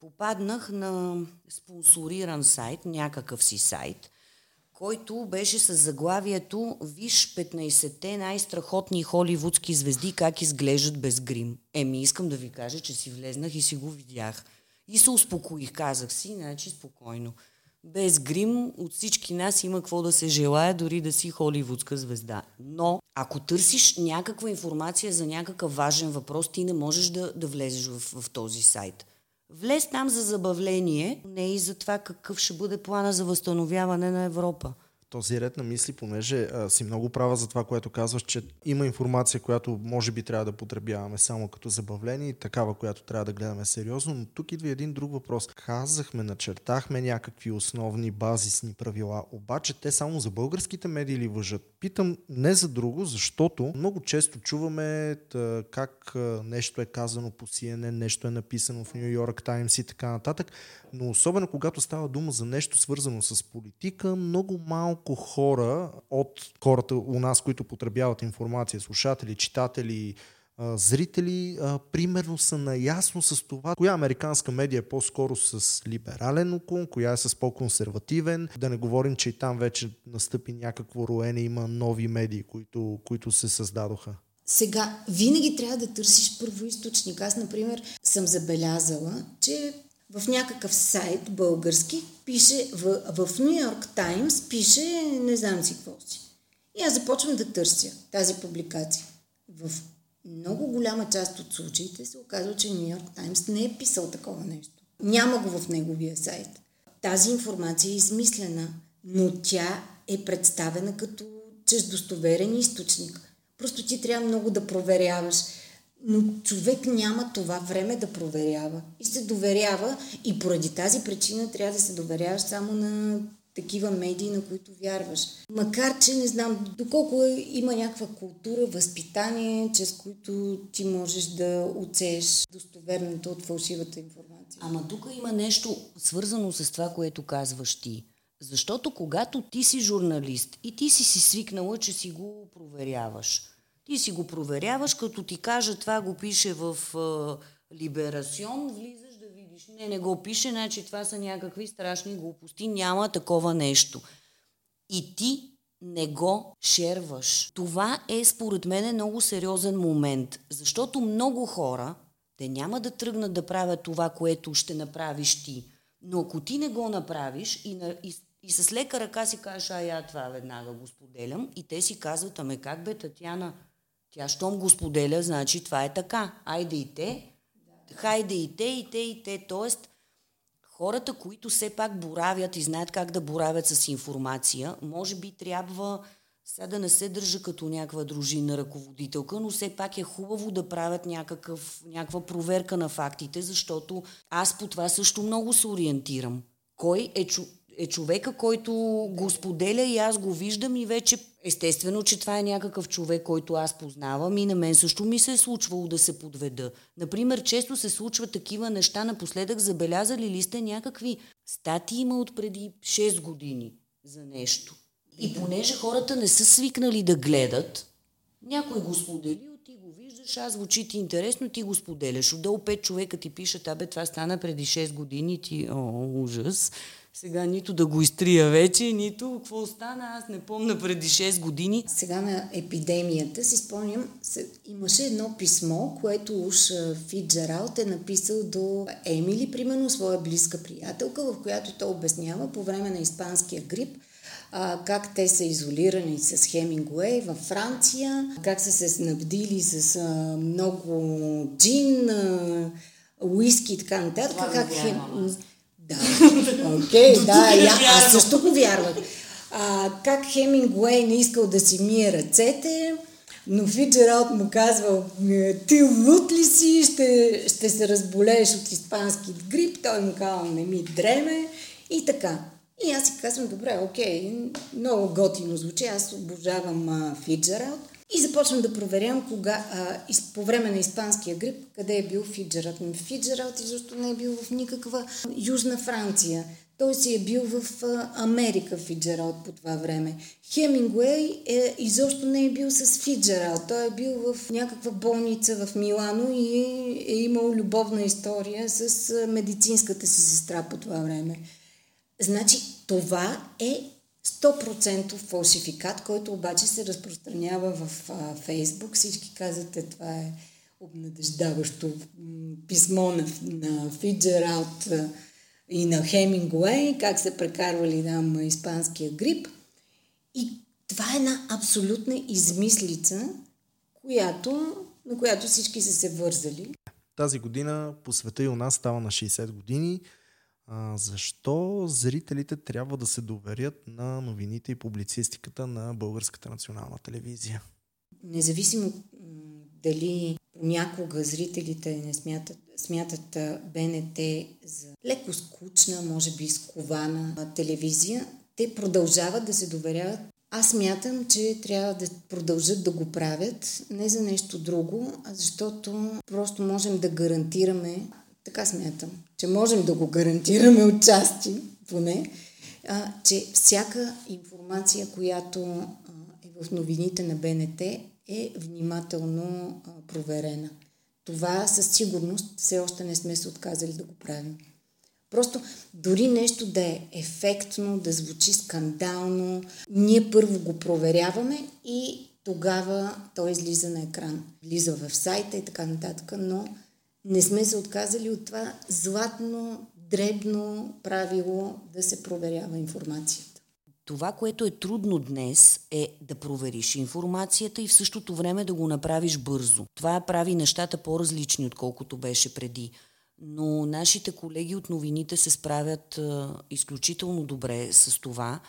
попаднах на спонсориран сайт, някакъв си сайт, който беше с заглавието Виж 15-те най-страхотни холивудски звезди как изглеждат без грим. Еми, искам да ви кажа, че си влезнах и си го видях. И се успокоих, казах си, значи спокойно. Без грим от всички нас има какво да се желая, дори да си холивудска звезда. Но, ако търсиш някаква информация за някакъв важен въпрос, ти не можеш да, да влезеш в, в този сайт. Влез там за забавление, не и за това какъв ще бъде плана за възстановяване на Европа този ред на мисли, понеже а, си много права за това, което казваш, че има информация, която може би трябва да потребяваме само като забавление и такава, която трябва да гледаме сериозно, но тук идва един друг въпрос. Казахме, начертахме някакви основни базисни правила, обаче те само за българските медии ли въжат? Питам не за друго, защото много често чуваме тъ, как нещо е казано по CNN, нещо е написано в Нью Йорк Таймс и така нататък, но особено когато става дума за нещо свързано с политика, много малко хора от хората у нас, които потребяват информация, слушатели, читатели, зрители, примерно са наясно с това, коя американска медия е по-скоро с либерален уклон, коя е с по-консервативен. Да не говорим, че и там вече настъпи някакво роене, има нови медии, които, които се създадоха. Сега, винаги трябва да търсиш първоисточник. Аз, например, съм забелязала, че в някакъв сайт български пише, в, в Нью Йорк Таймс пише не знам си какво си. И аз започвам да търся тази публикация. В много голяма част от случаите се оказва, че Нью Йорк Таймс не е писал такова нещо. Няма го в неговия сайт. Тази информация е измислена, но тя е представена като чрез достоверен източник. Просто ти трябва много да проверяваш но човек няма това време да проверява и се доверява и поради тази причина трябва да се доверяваш само на такива медии, на които вярваш. Макар, че не знам доколко е, има някаква култура, възпитание, чрез които ти можеш да оцееш достоверното от фалшивата информация. Ама тук има нещо свързано с това, което казваш ти. Защото когато ти си журналист и ти си си свикнала, че си го проверяваш – ти си го проверяваш, като ти кажа това го пише в е, Либерасион, влизаш да видиш. Не, не го пише, значи това са някакви страшни глупости, няма такова нещо. И ти не го шерваш. Това е според мен много сериозен момент, защото много хора, те няма да тръгнат да правят това, което ще направиш ти. Но ако ти не го направиш и, на, и, и с лека ръка си кажеш, а я това веднага го споделям, и те си казват, ами как бе, Татьяна, тя, щом го споделя, значи това е така. Айде и те, хайде и те, и те, и те. Тоест, хората, които все пак боравят и знаят как да боравят с информация, може би трябва сега да не се държа като някаква дружина ръководителка, но все пак е хубаво да правят някакъв, някаква проверка на фактите, защото аз по това също много се ориентирам. Кой е, е човека, който го споделя и аз го виждам и вече естествено, че това е някакъв човек, който аз познавам и на мен също ми се е случвало да се подведа. Например, често се случват такива неща. Напоследък забелязали ли сте някакви статии има от преди 6 години за нещо. И понеже хората не са свикнали да гледат, някой го сподели, ти го виждаш, аз звучи ти интересно, ти го споделяш. Отдолу пет човека ти пишат, абе това стана преди 6 години, ти, о, ужас. Сега нито да го изтрия вече, нито какво стана, аз не помня преди 6 години. Сега на епидемията си спомням, имаше едно писмо, което уж Фиджералт е написал до Емили, примерно своя близка приятелка, в която той обяснява по време на испанския грип, а, как те са изолирани с Хемингуей във Франция, как са се снабдили с а, много джин, а, уиски и така нататък. Как, хем... Да, [LAUGHS] окей, okay, да, я, аз също го вярвах. А, как Хемингуей не искал да си мие ръцете, но Фиджералд му казвал, ти лут ли си, ще, ще се разболееш от испански грип, той му казал, не ми дреме и така. И аз си казвам, добре, окей, много готино звучи, аз обожавам Фиджералд. И започвам да проверям кога, а, из, по време на испанския грип, къде е бил Фиджералд. Фиджералд изобщо не е бил в никаква Южна Франция. Той си е бил в а, Америка Фиджералд по това време. Хемингуей е, изобщо не е бил с Фиджералд. Той е бил в някаква болница в Милано и е, имал любовна история с медицинската си сестра по това време. Значи това е 100% фалшификат, който обаче се разпространява в Фейсбук. Всички казвате, това е обнадеждаващо писмо на, на Фиджералд и на Хемингуей, как се прекарвали там испанския грип. И това е една абсолютна измислица, която, на която всички са се вързали. Тази година по света и у нас става на 60 години. А, защо зрителите трябва да се доверят на новините и публицистиката на Българската национална телевизия? Независимо дали понякога зрителите не смятат, смятат БНТ за леко скучна, може би скована телевизия, те продължават да се доверяват. Аз смятам, че трябва да продължат да го правят не за нещо друго, а защото просто можем да гарантираме така смятам, че можем да го гарантираме от части, поне, а, че всяка информация, която а, е в новините на БНТ, е внимателно а, проверена. Това със сигурност все още не сме се отказали да го правим. Просто дори нещо да е ефектно, да звучи скандално, ние първо го проверяваме и тогава той излиза на екран. Влиза в сайта и така нататък, но не сме се отказали от това златно, дребно правило да се проверява информацията. Това, което е трудно днес, е да провериш информацията и в същото време да го направиш бързо. Това прави нещата по-различни, отколкото беше преди. Но нашите колеги от новините се справят а, изключително добре с това.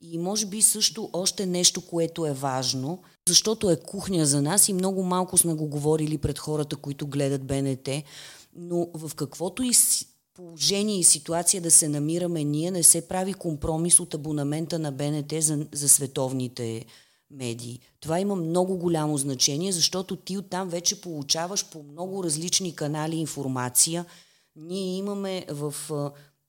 И може би също още нещо, което е важно, защото е кухня за нас и много малко сме го говорили пред хората, които гледат БНТ, но в каквото и положение и ситуация да се намираме ние, не се прави компромис от абонамента на БНТ за, за световните медии. Това има много голямо значение, защото ти оттам вече получаваш по много различни канали информация. Ние имаме в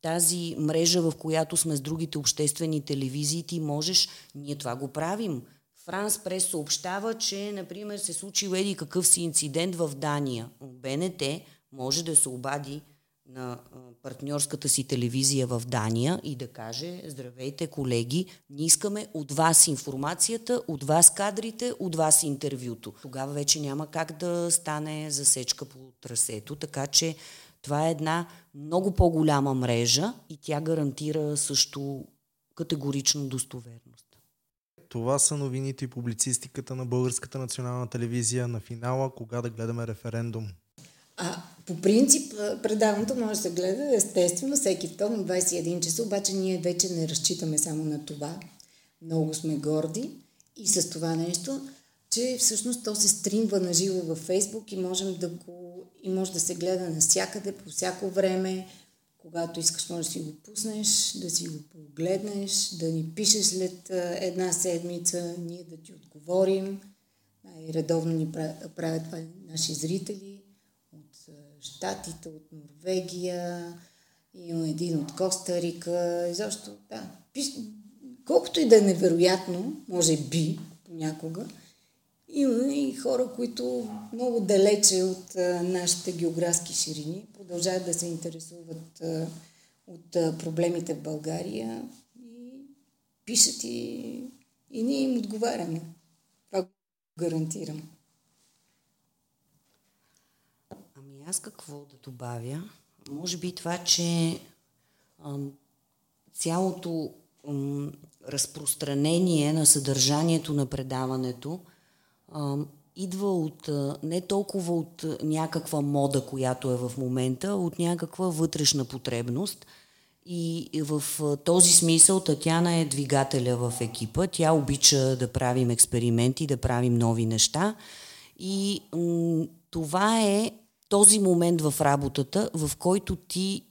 тази мрежа, в която сме с другите обществени телевизии, ти можеш, ние това го правим. Франс Прес съобщава, че, например, се случи еди какъв си инцидент в Дания. БНТ може да се обади на партньорската си телевизия в Дания и да каже, здравейте колеги, ние искаме от вас информацията, от вас кадрите, от вас интервюто. Тогава вече няма как да стане засечка по трасето, така че това е една много по-голяма мрежа и тя гарантира също категорично достоверност. Това са новините и публицистиката на Българската национална телевизия на финала, кога да гледаме референдум. А, по принцип, предаването може да се гледа естествено всеки вторник 21 часа, обаче ние вече не разчитаме само на това. Много сме горди и с това нещо, че всъщност то се стримва на живо във Фейсбук и можем да го и може да се гледа навсякъде, по всяко време, когато искаш, може да си го пуснеш, да си го погледнеш, да ни пишеш след една седмица, ние да ти отговорим. И редовно ни правят това наши зрители от Штатите, от Норвегия, има един от Коста Рика, и защо, да, колкото и да е невероятно, може би понякога, има и хора, които много далече от нашите географски ширини продължават да се интересуват от проблемите в България и пишат и, и ние им отговаряме. Това го гарантирам. Ами аз какво да добавя? Може би това, че ам, цялото разпространение на съдържанието на предаването – идва от не толкова от някаква мода, която е в момента, от някаква вътрешна потребност. И в този смисъл Татяна е двигателя в екипа. Тя обича да правим експерименти, да правим нови неща. И м- това е този момент в работата, в който ти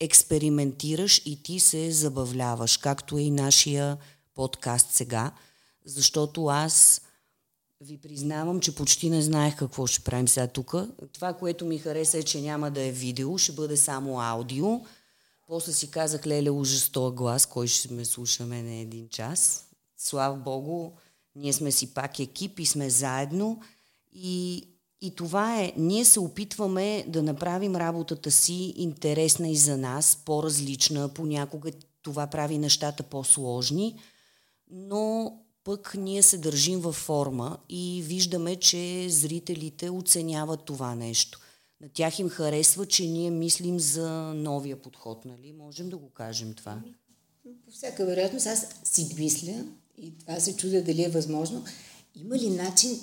експериментираш и ти се забавляваш, както е и нашия подкаст сега, защото аз ви признавам, че почти не знаех какво ще правим сега тук. Това, което ми хареса е, че няма да е видео, ще бъде само аудио. После си казах, леле, ужас глас, кой ще ме слушаме на един час. Слава Богу, ние сме си пак екип и сме заедно. И, и това е, ние се опитваме да направим работата си интересна и за нас, по-различна. Понякога това прави нещата по-сложни, но пък ние се държим във форма и виждаме, че зрителите оценяват това нещо. На тях им харесва, че ние мислим за новия подход, нали? Можем да го кажем това. По всяка вероятност аз си мисля и това се чудя дали е възможно. Има ли начин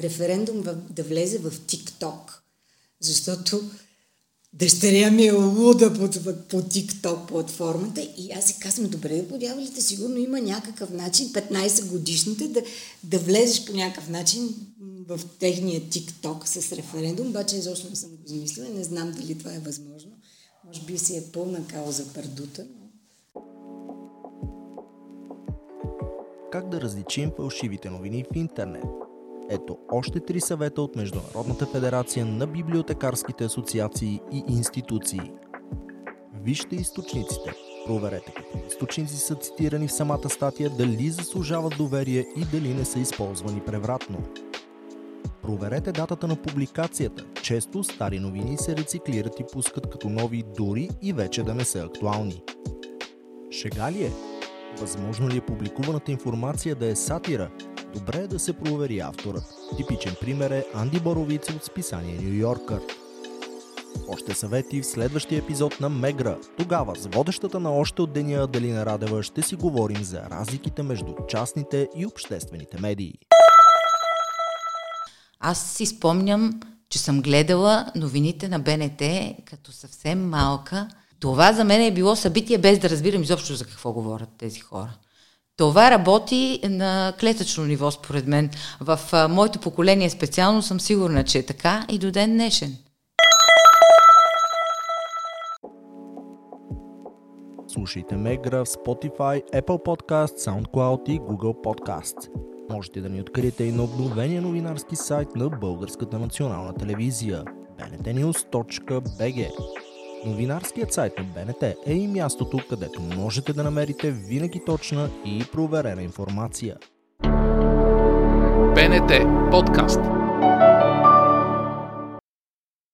референдум да влезе в ТикТок? Защото Дъщеря ми е луда по, по TikTok платформата и аз си казвам, добре, подявалите, сигурно има някакъв начин 15 годишните да, да влезеш по някакъв начин в техния TikTok с референдум, обаче изобщо не съм го измислила, не знам дали това е възможно. Може би си е пълна кауза пердута, но... Как да различим фалшивите новини в интернет? Ето още три съвета от Международната федерация на библиотекарските асоциации и институции. Вижте източниците. Проверете какви източници са цитирани в самата статия, дали заслужават доверие и дали не са използвани превратно. Проверете датата на публикацията. Често стари новини се рециклират и пускат като нови, дори и вече да не са актуални. Шега ли е? Възможно ли е публикуваната информация да е сатира Добре е да се провери авторът. Типичен пример е Анди Боровица от списание Нью Йоркър. Още съвети в следващия епизод на Мегра. Тогава с водещата на още от деня Аделина Радева ще си говорим за разликите между частните и обществените медии. Аз си спомням, че съм гледала новините на БНТ като съвсем малка. Това за мен е било събитие без да разбирам изобщо за какво говорят тези хора. Това работи на клетъчно ниво, според мен. В а, моето поколение специално съм сигурна, че е така и до ден днешен. Слушайте Мегра в Spotify, Apple Podcast, SoundCloud и Google Podcast. Можете да ни откриете и на обновения новинарски сайт на Българската национална телевизия bntnews.bg. Новинарският сайт на БНТ е и мястото, където можете да намерите винаги точна и проверена информация. БНТ подкаст.